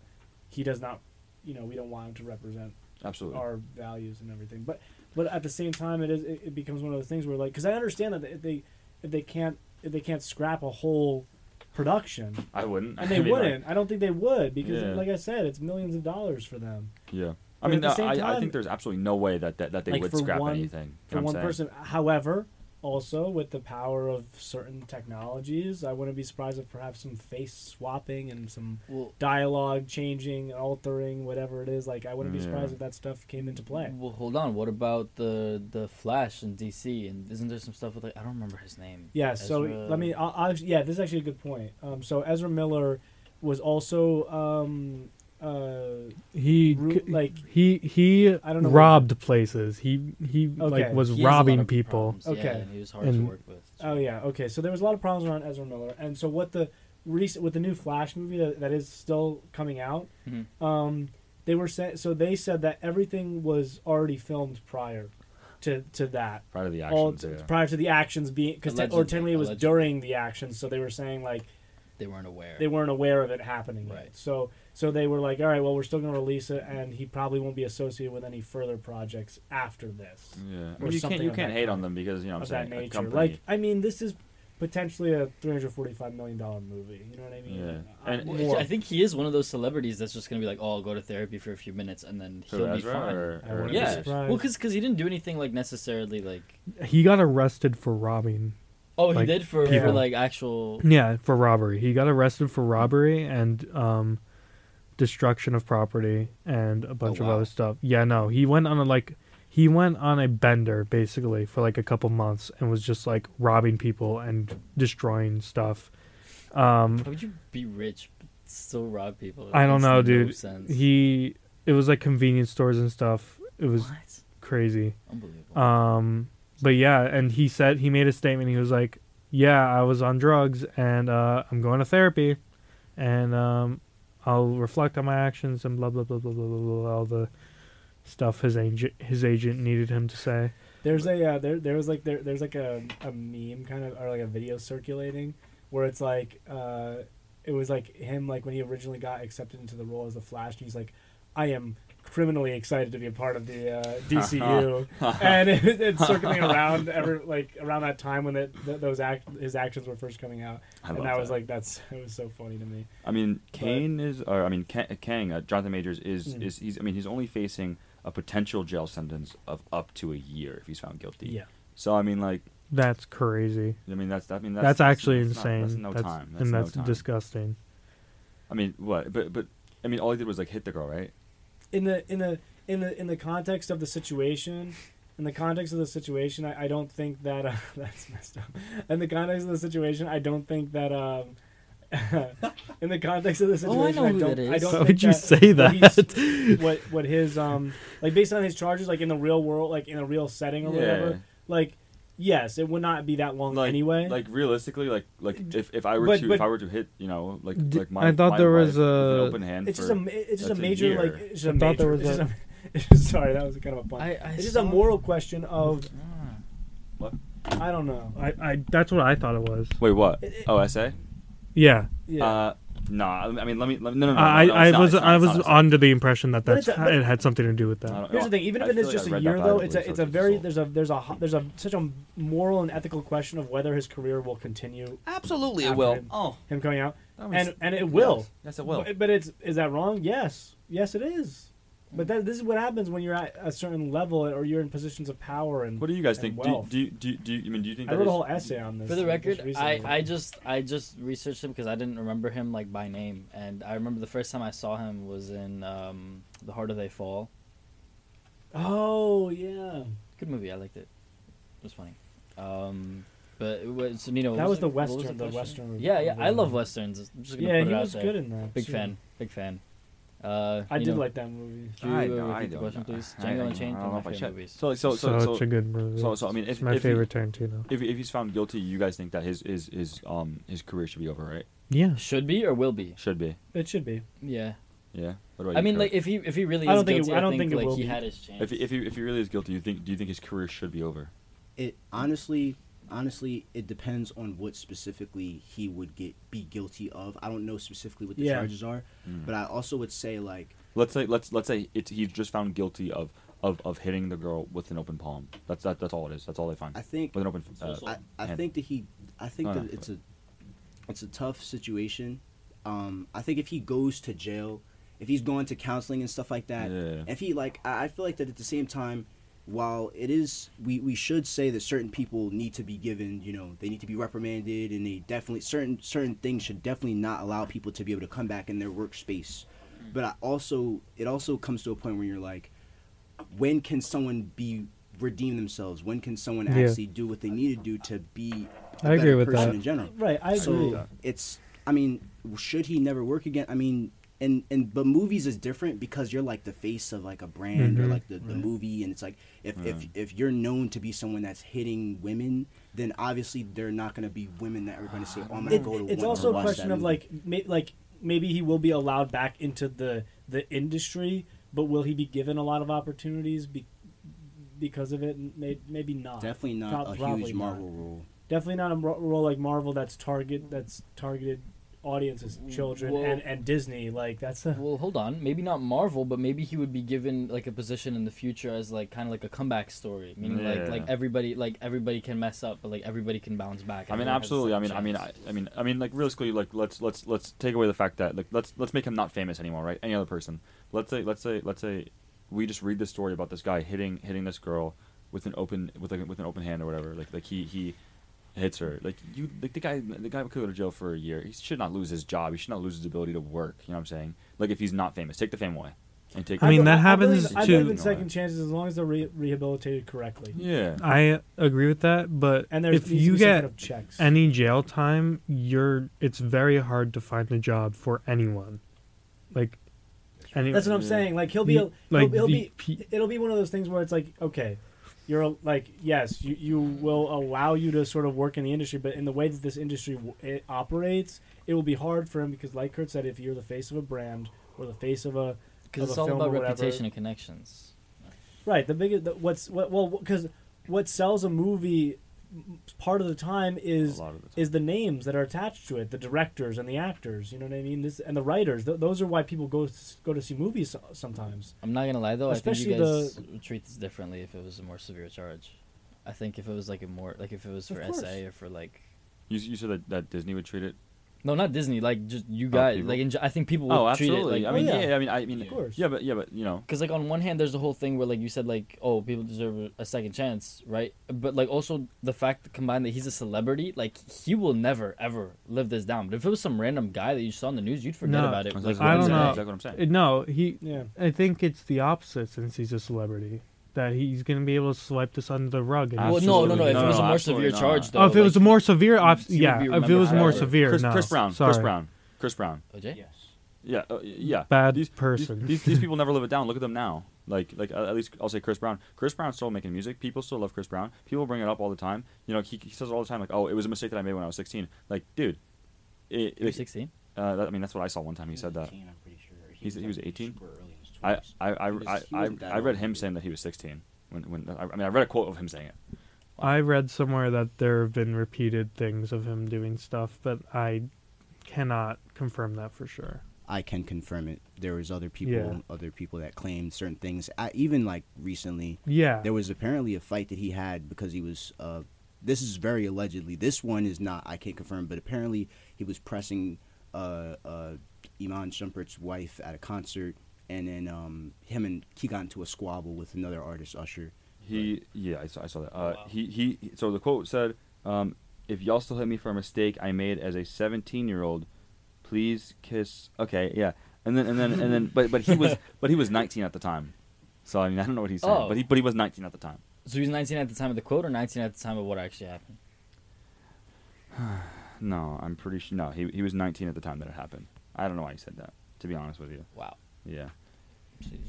He does not. You know, we don't want him to represent Absolutely. our values and everything. But but at the same time, it is it, it becomes one of those things where like because I understand that if they if they can't if they can't scrap a whole production I wouldn't. and they I mean, wouldn't. I don't think they would because Yeah. like I said, it's millions of dollars for them. yeah. But I mean, the uh, same I, I think there's absolutely no way that that, that they Like, would for scrap one- anything. For You know one saying? person, however, also with the power of certain technologies, I wouldn't be surprised if perhaps some face swapping and some Well, dialogue changing, altering, whatever it is. Like I wouldn't be surprised if that stuff came into play. well, hold on. What about the the Flash in DC? And isn't there some stuff with like I don't remember his name? Yeah, so let me. I'll, I'll, yeah, this is actually a good point. Um, so Ezra Miller was also um, uh, he Ru- like- he he I don't know robbed places. He he Okay. like was He has a lot robbing of people. problems, yeah, Okay. and he was hard And- to work with. oh yeah, okay. So there was a lot of problems around Ezra Miller, and so what the recent with the new Flash movie that, that is still coming out, Mhm. um, they were saying so they said that everything was already filmed prior to to that. Prior to the All actions, yeah. prior to the actions being because or Allegedly, technically it was allegedly. during the actions, so they were saying like They weren't aware. they weren't aware of it happening Right. yet. So so they were like, all right, well, we're still going to release it, and he probably won't be associated with any further projects after this Yeah. I or mean, you can't you can't that hate on them because you know what I'm that saying. a nature. company- Like, I mean, this is potentially a three hundred forty-five million dollar movie. You know what I mean? Yeah. Uh, And- more. I think he is one of those celebrities that's just gonna be like, "Oh, I'll go to therapy for a few minutes and then Who, he'll be Ezra fine." or- or wouldn't be yeah, surprised. well, because he didn't do anything like necessarily like. He got arrested for robbing. Oh, he Like, did for, people. for like actual. Yeah, for robbery. He got arrested for robbery and um destruction of property and a bunch of wow. other stuff. Yeah, no. He went on a like he went on a bender basically for like a couple months and was just like robbing people and destroying stuff. Um How would you be rich but still rob people? I don't know, no dude. sense. He it was like convenience stores and stuff. It was what? crazy. Unbelievable. Um, but yeah, and he said he made a statement. He was like, "Yeah, I was on drugs, and uh, I'm going to therapy, and um, I'll reflect on my actions and blah blah blah blah blah blah, blah all the stuff his agent his agent needed him to say." There's a uh, there there was like there there's like a, a meme kind of or like a video circulating where it's like uh it was like him like when he originally got accepted into the role as the Flash and he's like I am criminally excited to be a part of the uh, DCU and it, it's circling around ever like around that time when it, th- those act his actions were first coming out I and love that was like that's it was so funny to me. I mean, Kane is, or I mean, Ka- Kang, uh, Jonathan Majors is, Mm. is he's. I mean, he's only facing a potential jail sentence of up to a year if he's found guilty. Yeah. So I mean, like, That's crazy. I mean, that's I mean, That's, that's, actually that's not- insane. that's no That's- time. That's and no that's time. disgusting. I mean, what? But but I mean, all he did was like hit the girl, right? In the in the in the in the context of the situation in the context of the situation i, I don't think that uh, that's messed up. In the context of the situation i don't think that um in the context of the Oh, I situation know I don't that I don't Why think would you that say that? what what his um like based on his charges like in the real world like in a real setting or whatever like yes it would not be that long Like anyway Like realistically, like like if, if I were But- to but- if I were to hit, you know, like D- like my I thought my there was a- open hand it's for just a it's just a that's a major year. like it's just I a thought major there was it's just a- a, Sorry, that was kind of a pun. I- I it's just a moral question of. What? I don't know. I, I that's what I thought it was. Wait, what? It- it- Oh, essay? Yeah, Yeah. Uh, nah. I mean, let me. Let me no, no, no. I no, no, I not, was not, I was not, it's under the impression that But that's it's a- it had something to do with that. Here's the thing. Even if it feel is like just I a read year, though, it's a it's a very there's a there's a there's a such a moral and ethical question of whether his career will continue Absolutely, it will. him. Oh, him coming out, that and and it will. Yes, it will. But, but it's is that wrong? Yes, yes, it is. But that, this is what happens when you're at a certain level or you're in positions of power and. What do you guys think? Do, you- do, do, you- do, you- I mean, do you think I that wrote a whole essay on this. For the just record, I. I just I just researched him because I didn't remember him like by name, and I remember the first time I saw him was in um, The Harder They Fall. Oh yeah, Good movie, I liked it. It was funny. Um, but it was you know That what was the what was Western- the? Western Yeah, yeah, I love westerns. I'm just gonna yeah, put he it out was there. good in that. Big too. fan, big fan. Uh, I did know, like that movie. Could you I uh, know, repeat I the don't. question, please? I- Django I- Unchained, I one don't know of my if I favorite should. movies. So, so, so, Such so, a good movie. so, so, I mean, if it's my if he- favorite Tarantino. if, he- if he's found guilty, you guys think that his his his um his career should be over, right? Yeah, Should be or will be? Should be. It should be. Yeah. Yeah. What about I you, mean, Kurt? like if he if he really is I don't think it- guilty, I don't think, think it like will he be. had his chance. if he, if he if he really is guilty, you think do you think his career should be over? It honestly, honestly, it depends on what specifically he would get be guilty of. I don't know specifically what the Yeah. charges are, Mm. but I also would say like Let's say let's let's say it's he's just found guilty of, of, of hitting the girl with an open palm. That's that, that's all it is. That's all they find. I think with an open. Uh, I, I hand. think that he I think No, that no, it's a it's a tough situation. Um, I think if he goes to jail, if he's going to counseling and stuff like that, Yeah. if he like I I feel like that at the same time while it is we, we should say that certain people need to be given you know they need to be reprimanded and they definitely certain certain things should definitely not allow people to be able to come back in their workspace but I also it also comes to a point where you're like when can someone be redeem themselves when can someone Yeah. actually do what they need to do to be a I agree with person that. in general Right, I agree. so it's i mean should he never work again i mean and and but movies is different because you're like the face of like a brand or Mhm. like the, the movie and it's like if, if if you're known to be someone that's hitting women then obviously they're not going to be women that are going to say oh i'm going to go to it's also a question of movie." like like maybe he will be allowed back into the the industry, but will he be given a lot of opportunities be, because of it? Maybe not. definitely not Prob- a huge not. marvel role Definitely not a role like Marvel that's target that's targeted audiences, children Well- and, and Disney. Like that's a Well, hold on. Maybe not Marvel, but maybe he would be given like a position in the future as like kind of like a comeback story, meaning like Yeah. like everybody like everybody can mess up, but like everybody can bounce back. I mean, Everyone has a absolutely. I mean, second I mean, I. I mean, I mean, like realistically, like let's let's let's take away the fact that like let's let's make him not famous anymore, right? Any other person. Let's say let's say let's say we just read the story about this guy hitting hitting this girl with an open with like with an open hand or whatever. Like like he he hits her. Like you like the guy the guy could go to jail for a year. He should not lose his job. He should not lose his ability to work. You know what I'm saying? Like if he's not famous, take the fame away. And take I mean, that happens believe, I believe in second chances as long as they're re- rehabilitated correctly. Yeah. I agree with that, but And if you get kind of checks. any jail time, you're it's very hard to find a job for anyone. Like, any, That's what I'm saying. Like he'll be, You- like, he'll, he'll the be, it'll be one of those things where it's like, okay, you're like, yes, you, you will allow you to sort of work in the industry, but in the way that this industry w- it operates, it will be hard for him because, like Kurt said, if you're the face of a brand or the face of a, because it's all about reputation and connections. right? The biggest, the, what's what, well, because what sells a movie part of the time is A lot of the time. is the names that are attached to it, the directors and the actors. You know what I mean? This and the writers. Th- those are why people go s- go to see movies sometimes. I'm not gonna lie though, I Especially think you guys would treat this differently if it was a more severe charge. I think if it was like a more like if it was for course. SA or for like You you said that, that Disney would treat it. No, not Disney, like just you guys. people? like in, ge- I think people would Oh, treat absolutely. it I mean, Oh, yeah. yeah. I mean, I mean, Of course. yeah, but yeah, but you know, because like on one hand there's a whole thing where like you said like oh people deserve a second chance right but like also the fact combined that he's a celebrity like he will never ever live this down but if it was some random guy that you saw in the news you'd forget No. about it That's like, I I'm don't saying. know. Exactly what I'm saying. Uh, no, he. Yeah. I think it's the opposite since he's a celebrity. That he's gonna be able to swipe this under the rug. And well no no no Absolutely if it was a more Absolutely severe charge though oh, if it was a more severe, op- yeah. If it was more forever. severe, Chris, no. Chris Brown. Sorry. Chris Brown. Chris Brown. OJ? yes Yeah, uh, yeah. Bad these, person. These, these, these people never live it down. Look at them now. Like like uh, at least I'll say Chris Brown. Chris Brown's still making music. People still love Chris Brown. People bring it up all the time. You know, he, he says it all the time like, "Oh, it was a mistake that I made when I was 16." Like, dude, it, He was 16 uh, that, I mean that's what I saw one time. He said that. I'm pretty sure. He's- he was like 18? Super early in his I. I I I, I, I read old. him saying that he was 16. When when I, I mean I read a quote of him saying it. I read somewhere that there have been repeated things of him doing stuff, but I cannot confirm that for sure. I can confirm it. There was other people, Yeah. other people that claimed certain things. I, even like recently, Yeah. there was apparently a fight that he had because he was. Uh, this is very allegedly. This one is not. I can't confirm, but apparently he was pressing uh, uh, Iman Shumpert's wife at a concert, and then um, him and he got into a squabble with another artist, Usher. He yeah I saw I saw that. Uh, he he so the quote said, um, "If y'all still hit me for a mistake I made as a 17 year old, please kiss." Okay, yeah, and then and then and then but but he was but he was 19 at the time, so I mean I don't know what he's saying, Oh. but he but he was 19 at the time. So he was 19 at the time of the quote, or 19 at the time of what actually happened. No, I'm pretty sure. No, he he was 19 at the time that it happened. I don't know why he said that. To be honest with you. Wow. Yeah.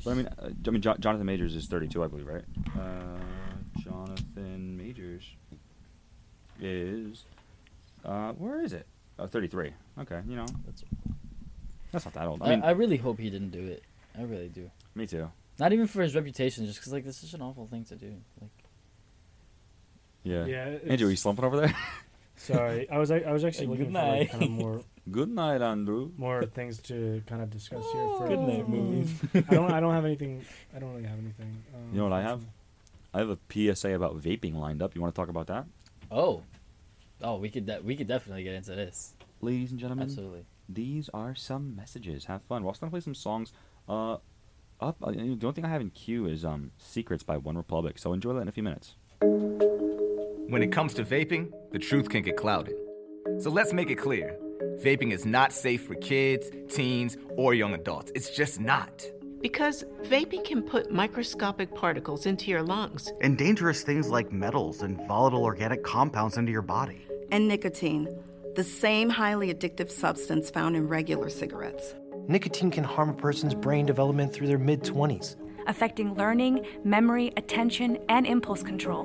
But I mean, uh, I mean, Jo- Jonathan Majors is 32, I believe, right? Uh, Jonathan Majors is uh, where is it? Uh, 33. Okay, you know, That's, that's not that old. I I, mean, I really hope he didn't do it. I really do. me too. Not even for his reputation, just because like this is an awful thing to do. Like, Yeah. Yeah, Andrew, are you it's- slumping over there? Sorry, I was I was actually Hey, looking good for like, night. kind of more Good night, Andrew. more things to kind of discuss here. For, Good night, movies. I don't I don't have anything. I don't really have anything. Um, You know what I have? I have a PSA about vaping lined up. You want to talk about that, oh, oh, we could de- we could definitely get into this. ladies and gentlemen? Absolutely. These are some messages. Have fun. We're also gonna play some songs. Uh, up. Uh, the only thing I have in queue is um "Secrets" by OneRepublic. So enjoy that in a few minutes. When it comes to vaping, the truth can get clouded. So let's make it clear vaping is not safe for kids, teens, or young adults. It's just not. Because vaping can put microscopic particles into your lungs. and dangerous things like metals and volatile organic compounds into your body. and nicotine, the same highly addictive substance found in regular cigarettes. Nicotine can harm a person's brain development through their mid 20s. affecting learning, memory, attention, and impulse control,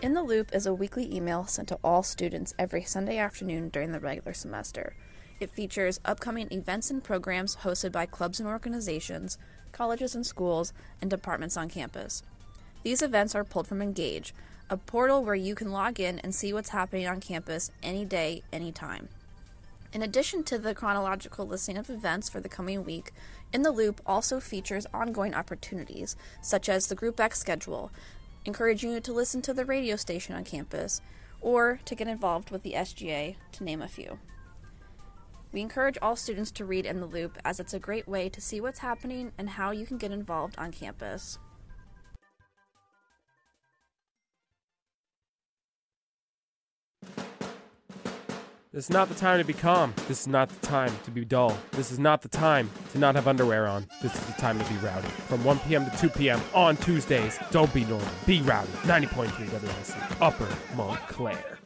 In the Loop is a weekly email sent to all students every Sunday afternoon during the regular semester. It features upcoming events and programs hosted by clubs and organizations, colleges and schools, and departments on campus. These events are pulled from Engage, a portal where you can log in and see what's happening on campus any day, anytime. In addition to the chronological listing of events for the coming week, In the Loop also features ongoing opportunities, such as the Group X schedule, encouraging you to listen to the radio station on campus, or to get involved with the SGA, to name a few. We encourage all students to read In the Loop as it's a great way to see what's happening and how you can get involved on campus. This is not the time to be calm. This is not the time to be dull. This is not the time to not have underwear on. This is the time to be rowdy. From 1 p.m. to 2 p.m. on Tuesdays, don't be normal. Be rowdy. 90.3 WSC, Upper Montclair.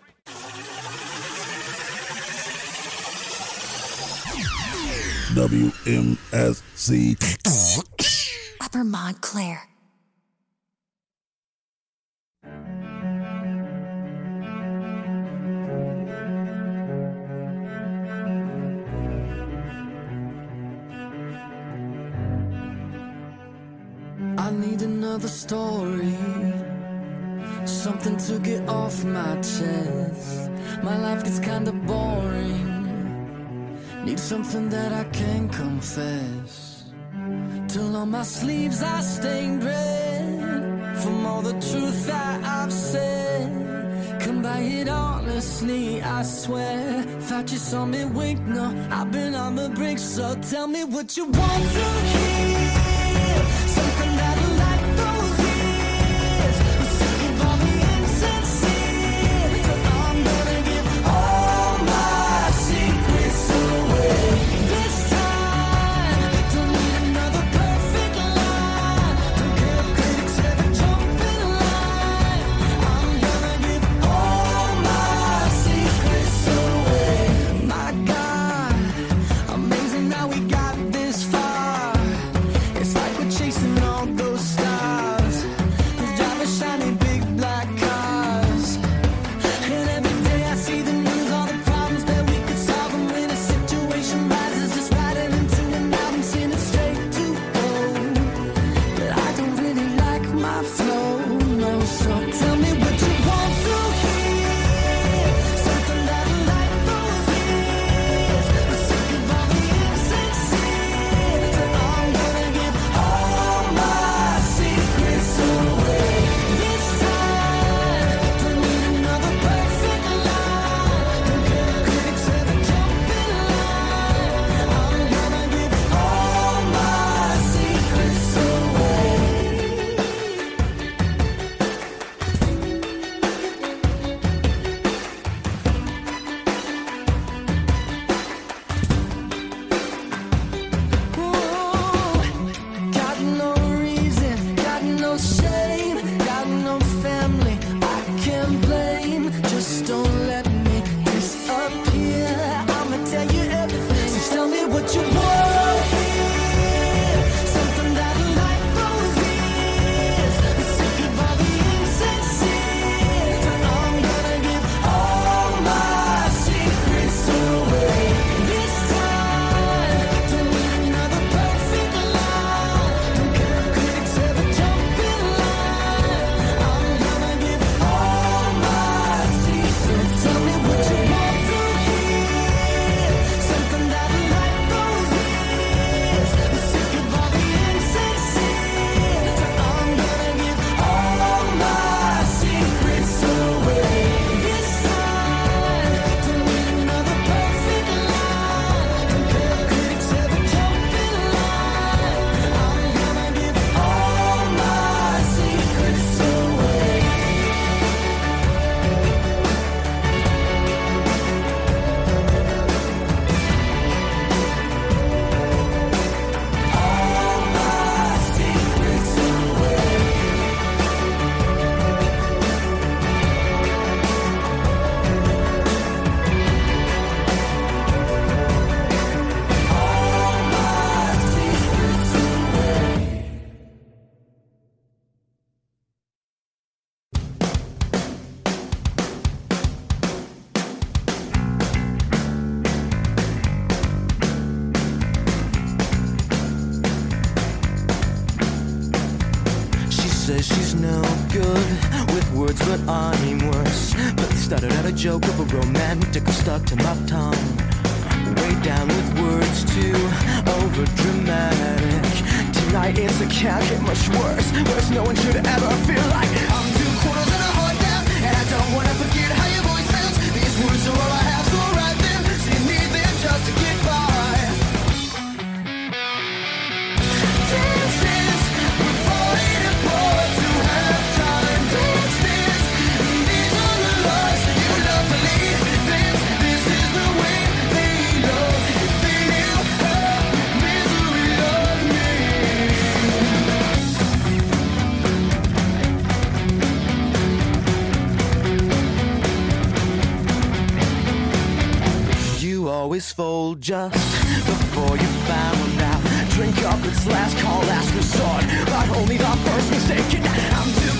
WMSC. Upper Montclair. Need another story, something to get off my chest. My life gets kinda boring. Need something that I can confess. Till on my sleeves I stained red from all the truth that I've said. Come by it honestly, I swear. Thought you saw me wink, no, I've been on the brink. So tell me what you want to hear. but I'm worse. But they started out a joke of a romantic stuck to my tongue. Way down with words too over dramatic. Tonight is a can't get much worse. Worse no one should ever feel like I'm fold just before you found out. Drink up, it's last call, last resort, but only the first mistaken. I'm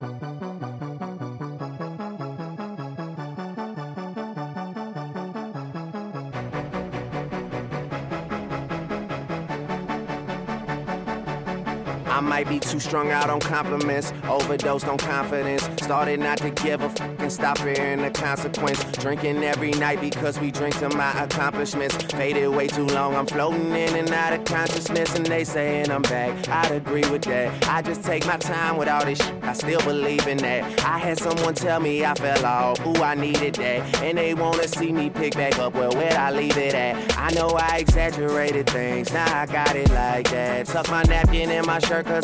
I might be too strung out on compliments, overdosed on confidence. Started not to give a fuck and stop fearing the consequence. Drinking every night because we drink to my accomplishments. Faded way too long, I'm floating in and out of consciousness, and they saying I'm back. I'd agree with that. I just take my time with all this shit. I still believe in that. I had someone tell me I fell off, ooh, I needed that. And they wanna see me pick back up, well, where'd I leave it at? I know I exaggerated things, now I got it like that. Tuck my napkin in my shirt, cause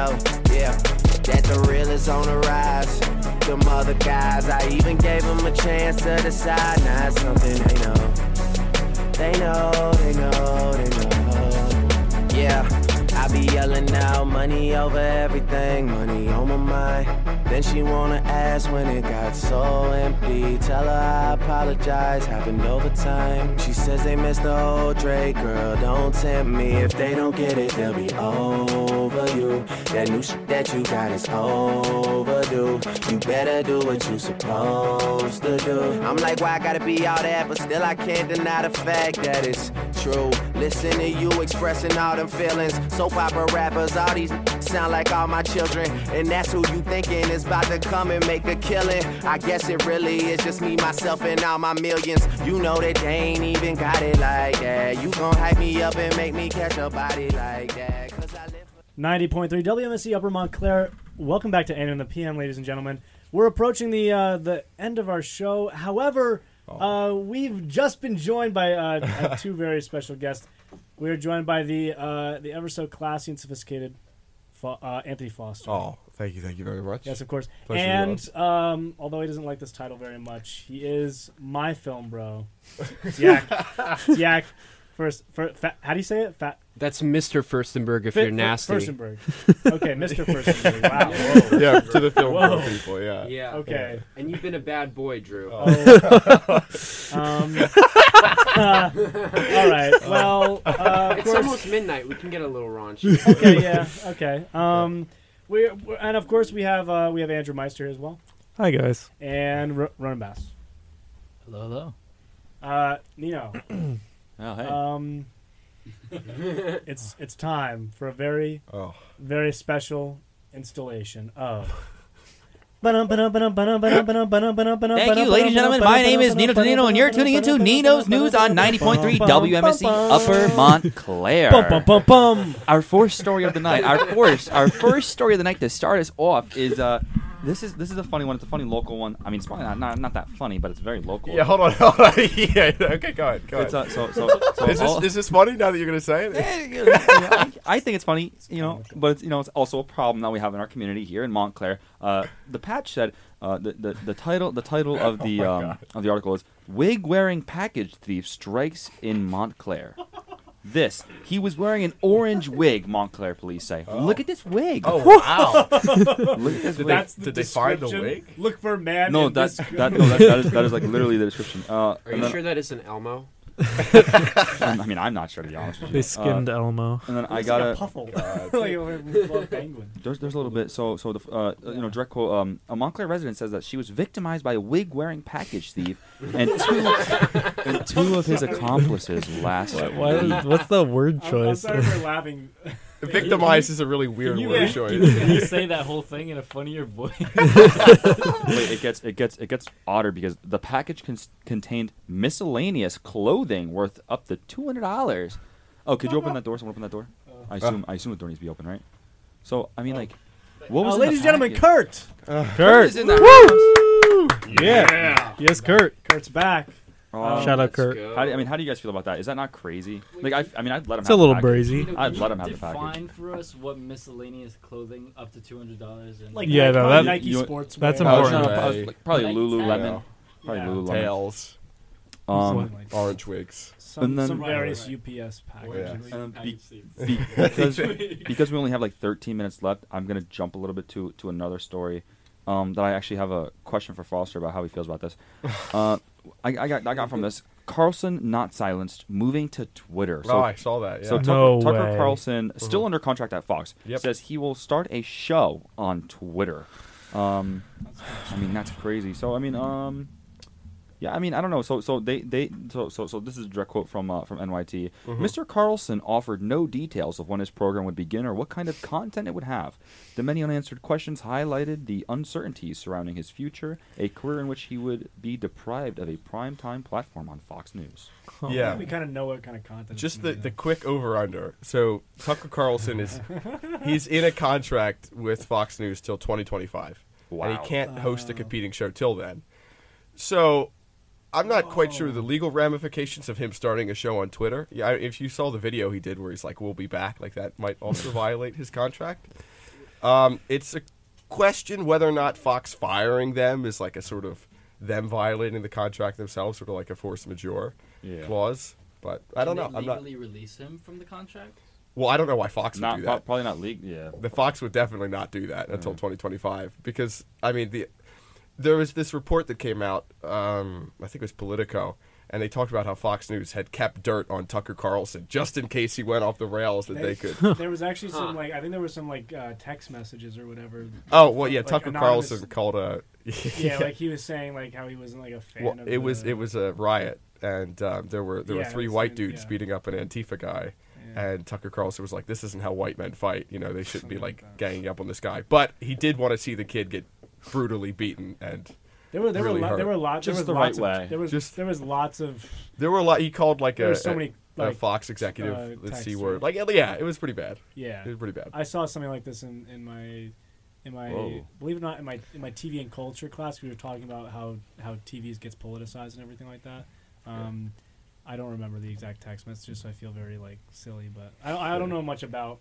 Yeah, know, yeah. That the real is on the rise. Them other guys, I even gave them a chance to decide. Now it's something they know. They know, they know, they know. Yeah, I be yelling out money over everything, money on my mind. Then she wanna ask when it got so empty. Tell her I apologize, happened over time. She says they missed the old Drake, girl, don't tempt me. If they don't get it, they'll be over you. That new shit that you got is overdue. You better do what you supposed to do. I'm like, why I gotta be all that? But still, I can't deny the fact that it's true. Listen to you expressing all them feelings. Soap opera rappers, all these sound like all my children. And that's who you thinking is about to come and make a killing. I guess it really is just me, myself, and all my millions. You know that they ain't even got it like that. You gon' hype me up and make me catch a body like that. Cause I live 90.3 WMSC Upper Montclair. Welcome back to Anna and the PM, ladies and gentlemen. We're approaching the uh, the end of our show. However, uh, we've just been joined by uh, uh, two very special guests. We are joined by the uh, the ever so classy and sophisticated Fo- uh, Anthony Foster. Oh, thank you, thank you very much. Yes, of course. Pleasure and um, although he doesn't like this title very much, he is my film bro. Yak. Yak. First, fir- fa- how do you say it? Fat. That's Mr. Furstenberg if Fi- you're nasty. Furstenberg. Okay, Mr. Furstenberg. Wow. Whoa. Yeah, to the film Whoa. people, yeah. Yeah. Okay. And you've been a bad boy, Drew. Oh. um, all right. Well, uh, of it's course- almost midnight. We can get a little raunchy. okay. Yeah. Okay. Um, we we're, and of course we have uh, we have Andrew Meister as well. Hi, guys. And R- Ronan Bass. Hello, hello. Uh, Nino. Oh, hey. Um, it's it's time for a very Oh. very special installation of. Thank you, ladies and gentlemen. My name is Nino Tonino, and you're tuning into Nino's News on 90.3 WMSC Upper Montclair. Bum, bum, bum, bum. Our fourth story of the night. Our first, our first story of the night to start us off is uh, this is this is a funny one. It's a funny local one. I mean, it's probably not not, not that funny, but it's very local. Yeah, hold on, hold on. yeah, okay, go ahead, go It's, ahead. uh, so- so- so is, this, all- is this funny now that you're going to say it? I, I think it's funny, you know, but it's you know it's also a problem that we have in our community here in Montclair. Uh, the patch said uh, the, the the title the title of the Oh um, of the article is "Wig wearing package thief strikes in Montclair." This he was wearing an orange wig. Montclair police say. Look at this wig. Oh, wow. Look at this wig. That's the Did they find the wig? Look for man. no, in that's this- that, no, that, that, is, that is like literally the description. Uh, Are and you then- sure that isn't Elmo? I mean, I'm not sure to be honest with you. They skinned Uh, Elmo. And then I got like a a puffle. like a little penguin. There's, there's a little bit. So, so the uh, you know, direct quote. Um, a Montclair resident says that she was victimized by a wig-wearing package thief and two, and two of his accomplices last Why- why what's the word I'm, I'm choice? sorry for laughing. Victimized is a really weird Can you, word can choice. you- can you say that whole thing in a funnier voice? Wait, it gets it gets it gets odder because the package cons- contained miscellaneous clothing worth up to two hundred dollars. Oh, could you open that door? Someone open that door. I assume I assume the door needs to be open, right? So I mean, like, what was Uh, ladies and gentlemen, package? Kurt. Kurt is in the Woo! house. Yeah. Yes, Kurt. Kurt's back. Um, Shout out Kurt. How do, I mean, how do you guys feel about that? Is that not crazy? Like, I, I mean, I'd let him. It's have a little the package. brazy. I'd let him have the Define package. for us what miscellaneous clothing up to two hundred dollars. Like Yeah, Nike, no, that- Nike you- sportswear. that's Oh, important. no, no, probably, like, probably Like Lululemon. Yeah. Probably Yeah. Lululemon. Tails, Um, orange wigs. some, and then- some various right. UPS Yeah. packages. Um, be- be- because because we only have like 13 minutes left, I'm gonna jump a little bit to to another story. Um, that I actually have a question for Foster about how he feels about this. Uh, I, I got I got from this Carlson not silenced, moving to Twitter. oh, I saw that. Yeah. So Tucker, No Tucker way. Carlson, still Mhm. under contract at Fox, Yep. says he will start a show on Twitter. Um, I mean that's crazy. So I mean, um, yeah, I mean I don't know. So so they they so so so this is a direct quote from uh, from NYT. Mhm. Mr. Carlson offered no details of when his program would begin or what kind of content it would have. The many unanswered questions highlighted the uncertainties surrounding his future, a career in which he would be deprived of a primetime platform on Fox News. yeah. we kind of know what kind of content. Just the, the quick over under. So Tucker Carlson is he's in a contract with Fox News till 2025, and he can't host a competing show till then. So I'm not quite sure the legal ramifications of him starting a show on Twitter. Yeah, if you saw the video he did where he's like, "We'll be back," like that might also violate his contract. Um, it's a question whether or not Fox firing them is like a sort of them violating the contract themselves, sort of like a force majeure Yeah. clause. But I don't know. Can they I'm not. legally release him from the contract. Well, I don't know why Fox would do that. probably not league. Yeah. The Fox would definitely not do that until 2025 because I mean the there was this report that came out. Um, I think it was Politico, and they talked about how Fox News had kept dirt on Tucker Carlson just in case he went off the rails that they could. there was actually some like I think there was some like uh, text messages or whatever. Oh well, yeah. like, Tucker anonymous- Carlson called a. Yeah, like he was saying like how he wasn't like a fan. Well, of it was it was a riot, and um, there were there Yeah, were it three was- white it- dudes yeah. beating up an Antifa guy, and Tucker Carlson was like, "This isn't how white men fight. You know, they shouldn't be like ganging up on this guy." But he did want to see the kid get brutally beaten, and There were there really were lo- there were lots Just there was the lots right of, way. There was Just- there was lots of there were a lot. He called like There a, was so a- many, a Fox executive uh, the c word. Like yeah, it was pretty bad. yeah. It was pretty bad. I saw something like this in, in my in my Whoa. believe it or not in my in my TV and culture class we were talking about how how TVs gets politicized and everything like that. Um, I don't remember the exact text messages, so I feel very like silly. But I I don't know much about.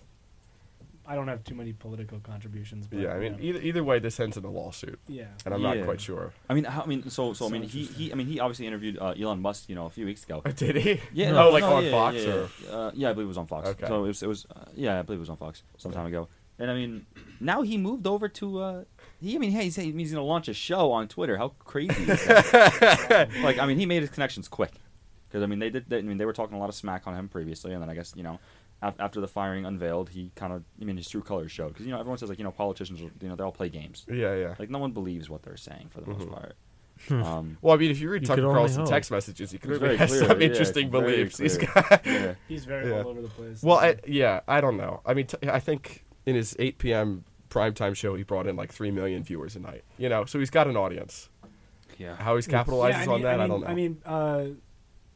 I don't have too many political contributions. But, yeah, I mean, whatever. either either way, this ends in a lawsuit. Yeah. and I'm Yeah. not quite sure. I mean, how, I mean, so so I mean, he, he I mean, he obviously interviewed uh, Elon Musk, you know, a few weeks ago. Did he? Yeah. Oh, like on yeah, Fox yeah, or- yeah. Uh, yeah, I believe it was on Fox. Okay. So it was, it was uh, yeah, I believe it was on Fox some time ago. And I mean, now he moved over to. Uh, he, I mean, hey, he's, he's going to launch a show on Twitter. How crazy is that? like, I mean, he made his connections quick. Because I mean, they did. They, I mean, they were talking a lot of smack on him previously, and then I guess you know, af- after the firing unveiled, he kind of. I mean, his true colors showed. Because you know, everyone says like you know, politicians, you know, they all play games. Yeah, yeah. Like no one believes what they're saying for the most Mhm. part. Um, Well, I mean, if you read You Tucker could only Carlson hope. text messages, you can It's really have clear, some yeah, interesting very beliefs. These clear. guys. Yeah. He's very Yeah. all over the place. Well, I, yeah, I don't know. I mean, t- I think in his 8 p.m. primetime show, he brought in like 3 million viewers a night. You know, so he's got an audience. Yeah. How he's capitalizes Yeah, I mean, on that, I, I, mean, don't know. I mean, uh,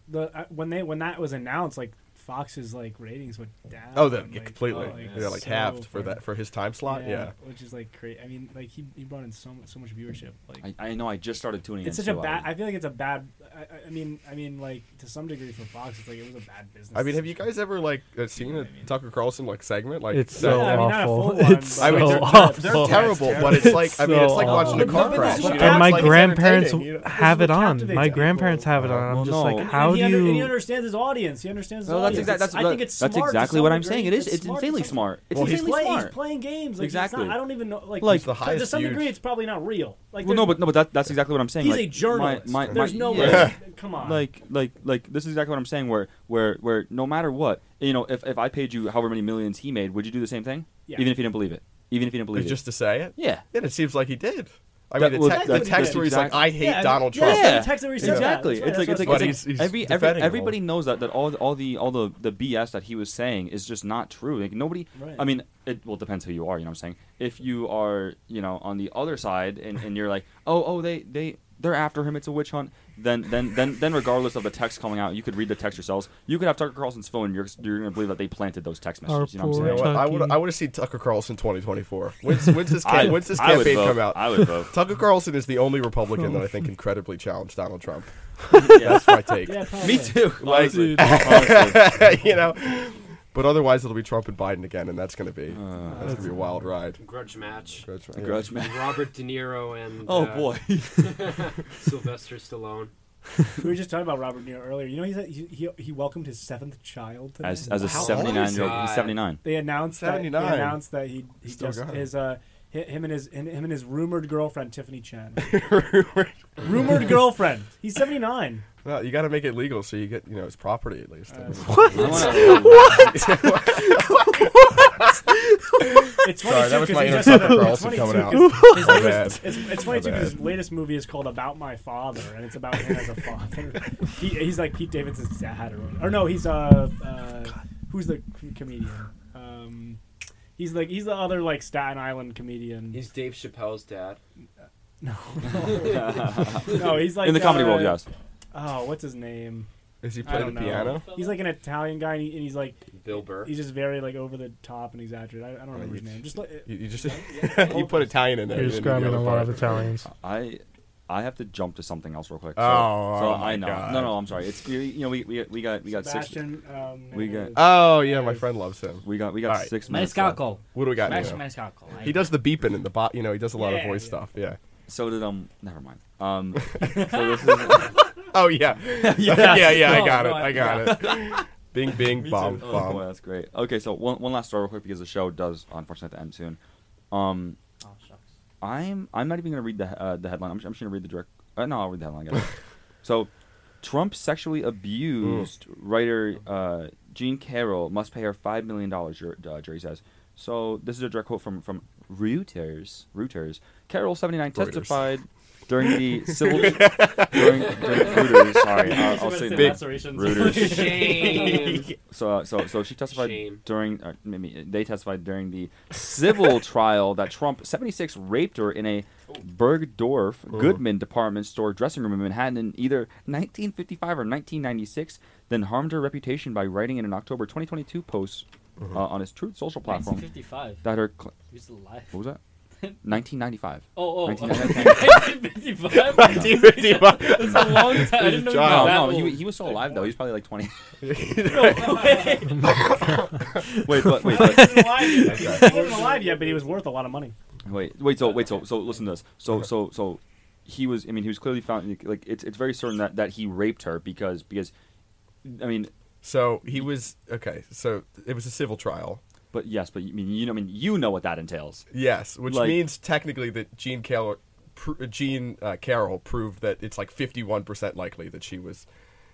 the uh, when they when that was announced, like Fox's like ratings went down. oh, the, like, completely. oh, like, yeah, like so halved for that for his time slot. Yeah. which is like crazy. I mean, like he, he brought in so much, so much viewership. Like I, I know. I just started tuning it's in. such a bad. I- I feel like it's a bad. I, I- I mean, I mean, like to some degree for Fox, it's like it was a bad business. I mean, have you guys ever like uh, seen a Tucker Carlson like segment? Like It's so Yeah, I mean, awful. one, It's but- I mean, so they're, they're, they're terrible, but it's like I mean, it's like watching a car crash. you know? and my like grandparents you know? have This it is what on. My grandparents have it on. I'm Well, just no. like, And- how do he and he understands his audience. He understands his Well, that's audience. exactly I think it's that's smart exactly what I'm saying. It is. It's It's smart to insanely smart. It's Well, he's insanely smart. He's playing games. Exactly. I don't even know. Like, Like- the to- to some degree, it's probably not real. Like, well, no, but no, but that, that's exactly what I'm saying. he's a journalist. My, my, there's my, no yeah. Come on. Like, like, like, this is exactly what I'm saying. Where, where, where, no matter what, you know, if, if I paid you however many millions he made, would you do the same thing? Yeah. Even if you didn't believe it. Even if you didn't believe It's it. just to say it. yeah. Yeah, it seems like he did. I That- mean, well, the, te- that's- the text where he's like, "I hate Yeah, Donald yeah, Trump." yeah. the text where he said that. exactly. That's It's like it's like, But it's like he's every every everybody him. knows that that all all the all the the BS that he was saying is just not true. Like nobody. Right. I mean, it well depends who you are. You know what I'm saying? If you are you know on the other side and, and you're like, oh oh they they they're after him. It's a witch hunt. Then then then then regardless of the text coming out, you could read the text yourselves. You could have Tucker Carlson's phone. and You're you're gonna believe that they planted those text messages. You know what I'm You know saying? what? I would I would have seen Tucker Carlson 2024. When's, when's this, I- when's this I campaign come out? I would vote. Tucker Carlson is the only Republican that I think can credibly challenge Donald Trump. Yeah. That's my take. Yeah. Me too, Like, honestly. Honestly. you know. But otherwise, it'll be Trump and Biden again, and that's going to be Uh, that's going to be a wild ride. Grudge match. Grudge, A grudge match. Robert De Niro and Oh, uh, boy. Sylvester Stallone. we were just talking about Robert De Niro earlier. You know, he's, he he he welcomed his seventh child today. As- as a 79 year old- he's 79. They announced that he 79. announced that he he Still just got his uh him and his him and his rumored girlfriend Tiffany Chen. rumored girlfriend. He's seventy nine. Well, you got to make it legal so you get you know it's property at least. What? It's funny Sorry, too, that was 'cause my he inner just- Tucker it's Carlson funny, coming too, out. 'cause his My latest- It's, it's funny My too because his bad. latest movie is called About My Father, and it's about him as a father. he, he's like Pete Davidson's dad, or, or no, he's uh, uh who's the com- comedian? Um, he's like he's the other like Staten Island comedian. He's Dave Chappelle's dad. No, no, he's like In the comedy uh, world, yes. Oh, what's his name? Does he I play don't the know. piano? He's like an Italian guy, and, he, and he's like Bill Burr. He's just very like over the top and exaggerated. I, I don't remember his name. Just like You, you just you put Italian in there. You're you the describing a lot part. of Italians. I I have to jump to something else real quick. So, Oh, so oh I my know. God. No, no, I'm sorry. It's you you know we we, we got we got Sebastian, six. um, we got. Oh yeah, my friend loves him. We got we got All right. six minutes. left. Maniscalco. What do we got? Smash Nino? Maniscalco. He does the beeping in the bot. You know, he does a lot of voice yeah. stuff. Yeah. So did um. Never mind. Um. so this is. Oh yeah. Yeah. yeah, yeah. I got no, it. I- I got yeah. it. Bing, bing, Me bomb. Oh, bomb. boy, that's great. Okay, so one, one last story real quick because the show does unfortunately have to end soon. Um, Oh shucks. I'm I'm not even gonna read the uh, the headline. I'm, just- I'm just gonna read the direct. Uh, no, I'll read the headline. Guys. so, Trump sexually abused writer uh, Jean Carroll must pay her five million dollars. Uh, jury says. So this is a direct quote from from Reuters. Reuters. Carroll, 79, testified during the civil during, during Reuters. Sorry, I'll, I'll say Big- big. Reuters. Shame. So, uh, so, so she testified Shame. during. Uh, maybe they testified during the civil trial that Trump, 76, raped her in a Bergdorf Goodman department store dressing room in Manhattan in either 1955 or 1996. Then harmed her reputation by writing in an October 2022 post uh, on his Truth Social platform 1955. that her. Cl- He was alive. what was that? 1995. Oh, oh, 1995. 1955. That's a long time. I didn't know he was No, that no, old. he, he was still alive though. He was probably like 20. No, wait. wait, but wait, but wasn't alive yet. He wasn't alive yet, but he was worth a lot of money. Wait, wait. So, wait. So, so listen to this. So, so, so, he was. I mean, he was clearly found. Like, it's it's very certain that that he raped her because because, I mean, So he was okay. So it was a civil trial. But yes, but you I mean you know I mean you know what that entails. Yes, which Like- means technically that Jean Carroll, pr- Jean uh, Carroll proved that it's like fifty-one percent likely that she was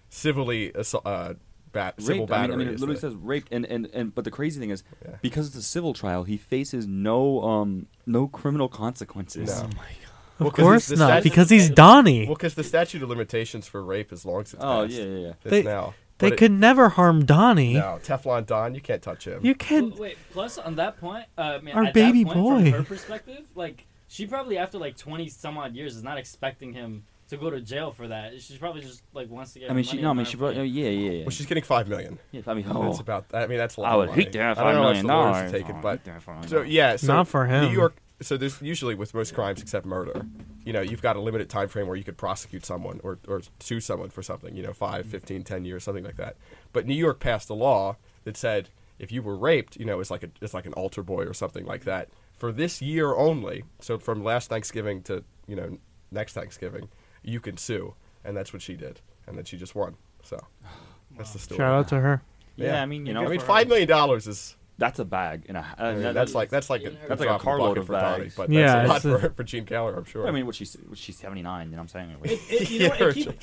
civilly assault, uh, bat- civil raped. I mean, I mean, it is literally the- says raped, and, and, and but the crazy thing is, Yeah. because it's a civil trial, he faces no um no criminal consequences. No. Oh my god. Of Well, 'cause course not, statute- because he's Donnie. Well, because the statute of limitations for rape is long since Oh, passed. yeah, yeah, yeah. It's They, now. They But it- could never harm Donnie. No, Teflon Don, you can't touch him. You can't. Wait, plus on that point, uh, man, Our at baby that point, boy. From her perspective, like she probably after like twenty some odd years is not expecting him to go to jail for that. She's probably just like wants to get. I her mean, she money no, I and mean, her she brought, money. yeah, yeah, yeah. Well, she's getting five million. yeah, I mean, Oh. oh, That's about. I mean, that's a lot I of would money. hate to have I don't $5 how much the lawyers dollars. are taking, Oh, but I'd hate to have $5 million so yeah, so Not for him. New York. So there's usually with most crimes except murder, you know, you've got a limited time frame where you could prosecute someone or, or sue someone for something, you know, 5, mm-hmm. 15, 10 years, something like that. But New York passed a law that said if you were raped, you know, it's like a it's like an altar boy or something like that for this year only. So from last Thanksgiving to you know next Thanksgiving, you can sue, and that's what she did, and then she just won. So that's the story. Shout out to her. Yeah, I mean, you know, I mean, five million dollars is that's a bag and a. Uh, I mean, that- that's like that's like a, that's like a drop in the carload bucket of for Donnie, bags. but Yeah, that's a lot it's for, for Jean Carroll, I'm sure. I mean, what she's she's seventy nine. You know what I'm saying? It, it, you know, what, Yeah, it keep,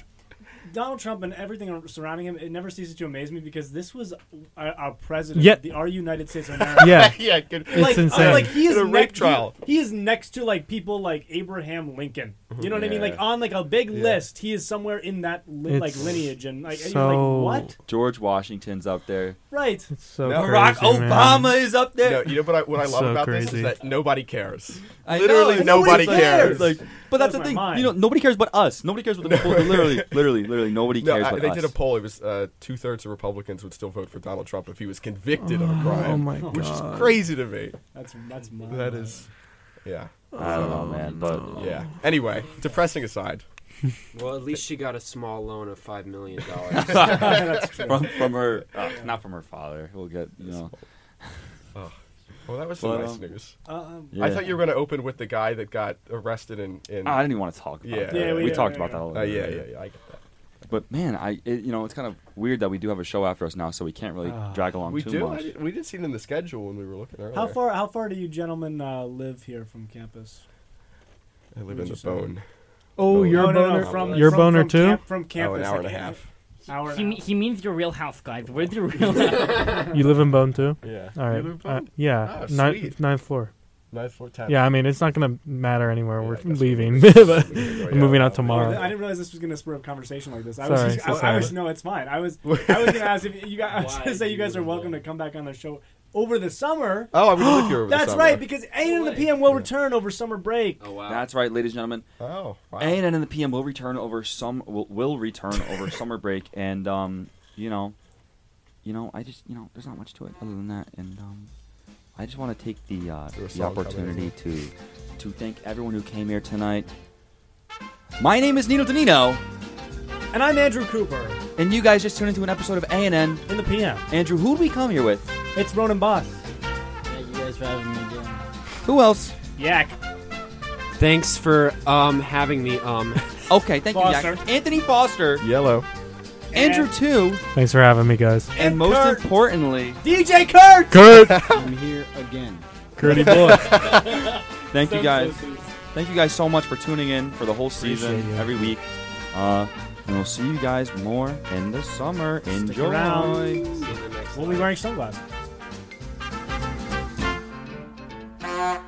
Donald Trump and everything surrounding him, it never ceases to amaze me because this was our, our president, Yeah. the our United States of America. Yeah. yeah, good. It's like, insane. Like he is In a rape next, trial. He, he is next to like people like Abraham Lincoln. You know what I mean? Yeah. Like on like a big Yeah. list, he is somewhere in that li- like It's lineage, and like, and so- you're like what? George Washington's up there. Right. so No. Barack crazy, man. Obama is up there. No, you know what I, what I love So about this crazy. is that nobody cares. I Literally know, nobody nobody cares. Like, but that's Blows the my thing. mind. You know, nobody cares but us. Nobody cares but the literally, literally, literally nobody No, cares I- but they us. did a poll. It was uh, two thirds of Republicans would still vote for Donald Trump if he was convicted of a crime. Oh my which God. is crazy to me. That's that's That is, yeah. I don't know, man, but yeah. Anyway, depressing aside. Well, at least she got a small loan of five million dollars. from from her, uh, not from her father. We'll get you know. Oh. Well, that was some But, nice um, news. Um, I thought you were going to open with the guy that got arrested in. in I didn't even want to talk about yeah, that. Yeah, we, we- talked yeah, about that a little Uh, bit. yeah, yeah, yeah. I get that. But man, I it, you know it's kind of weird that we do have a show after us now, so we can't really Ah. drag along We too do. I much. did, we did see it in the schedule when we were looking earlier. How far? How far do you gentlemen uh, live here from campus? I live in you the say? Bohn. Oh, you're no, a no, boner. no, from you're a from, boner from too. Camp, from campus. Oh, an hour and a half. Hour and He, a me- half. he means your real house, guys. Where's your real house? You live in Bohn too. Yeah. All right. You live in Uh, Bohn? yeah. Ah, ninth, sweet. ninth floor. Ninth floor, tenth. Yeah, I mean it's not gonna matter anywhere. Yeah, We're guess we leaving, but we can go, we're yeah, moving out tomorrow. I didn't realize this was going to spur a conversation like this. I Sorry, was, so just, I, I was no, it's fine. I was, I was going to ask if you guys. I was going to say you guys are welcome to come back on the show over the summer. Oh, I would live here over the That's summer. right, because A and the PM will return over summer break. Oh wow. That's right, ladies and gentlemen. Oh, wow. A and and the PM will return over some will, will return over summer break, and um, you know, you know, I just you know, there's not much to it other than that, and um, I just want to take the uh, the opportunity to to thank everyone who came here tonight. My name is Nino Danino, And I'm Andrew Cooper and you guys just tuned into an episode of A and N. in the PM. Andrew, who'd we come here with? It's Ronan Boss. Yeah, you guys for having me again. Who else? Yak. Thanks for um having me. Um, Okay, thank you, Foster. Jack. Anthony Foster, Yellow. Andrew too, Thanks for having me, guys. and, And most Kurt. importantly, DJ Kurt. Kurt, I'm here again. Curdy boy. thank you guys. Thank you guys so much for tuning in for the whole season Appreciate you. every week. Uh, and we'll see you guys more in the summer. Enjoy. around. see you in the next We'll be wearing sunglasses. Thank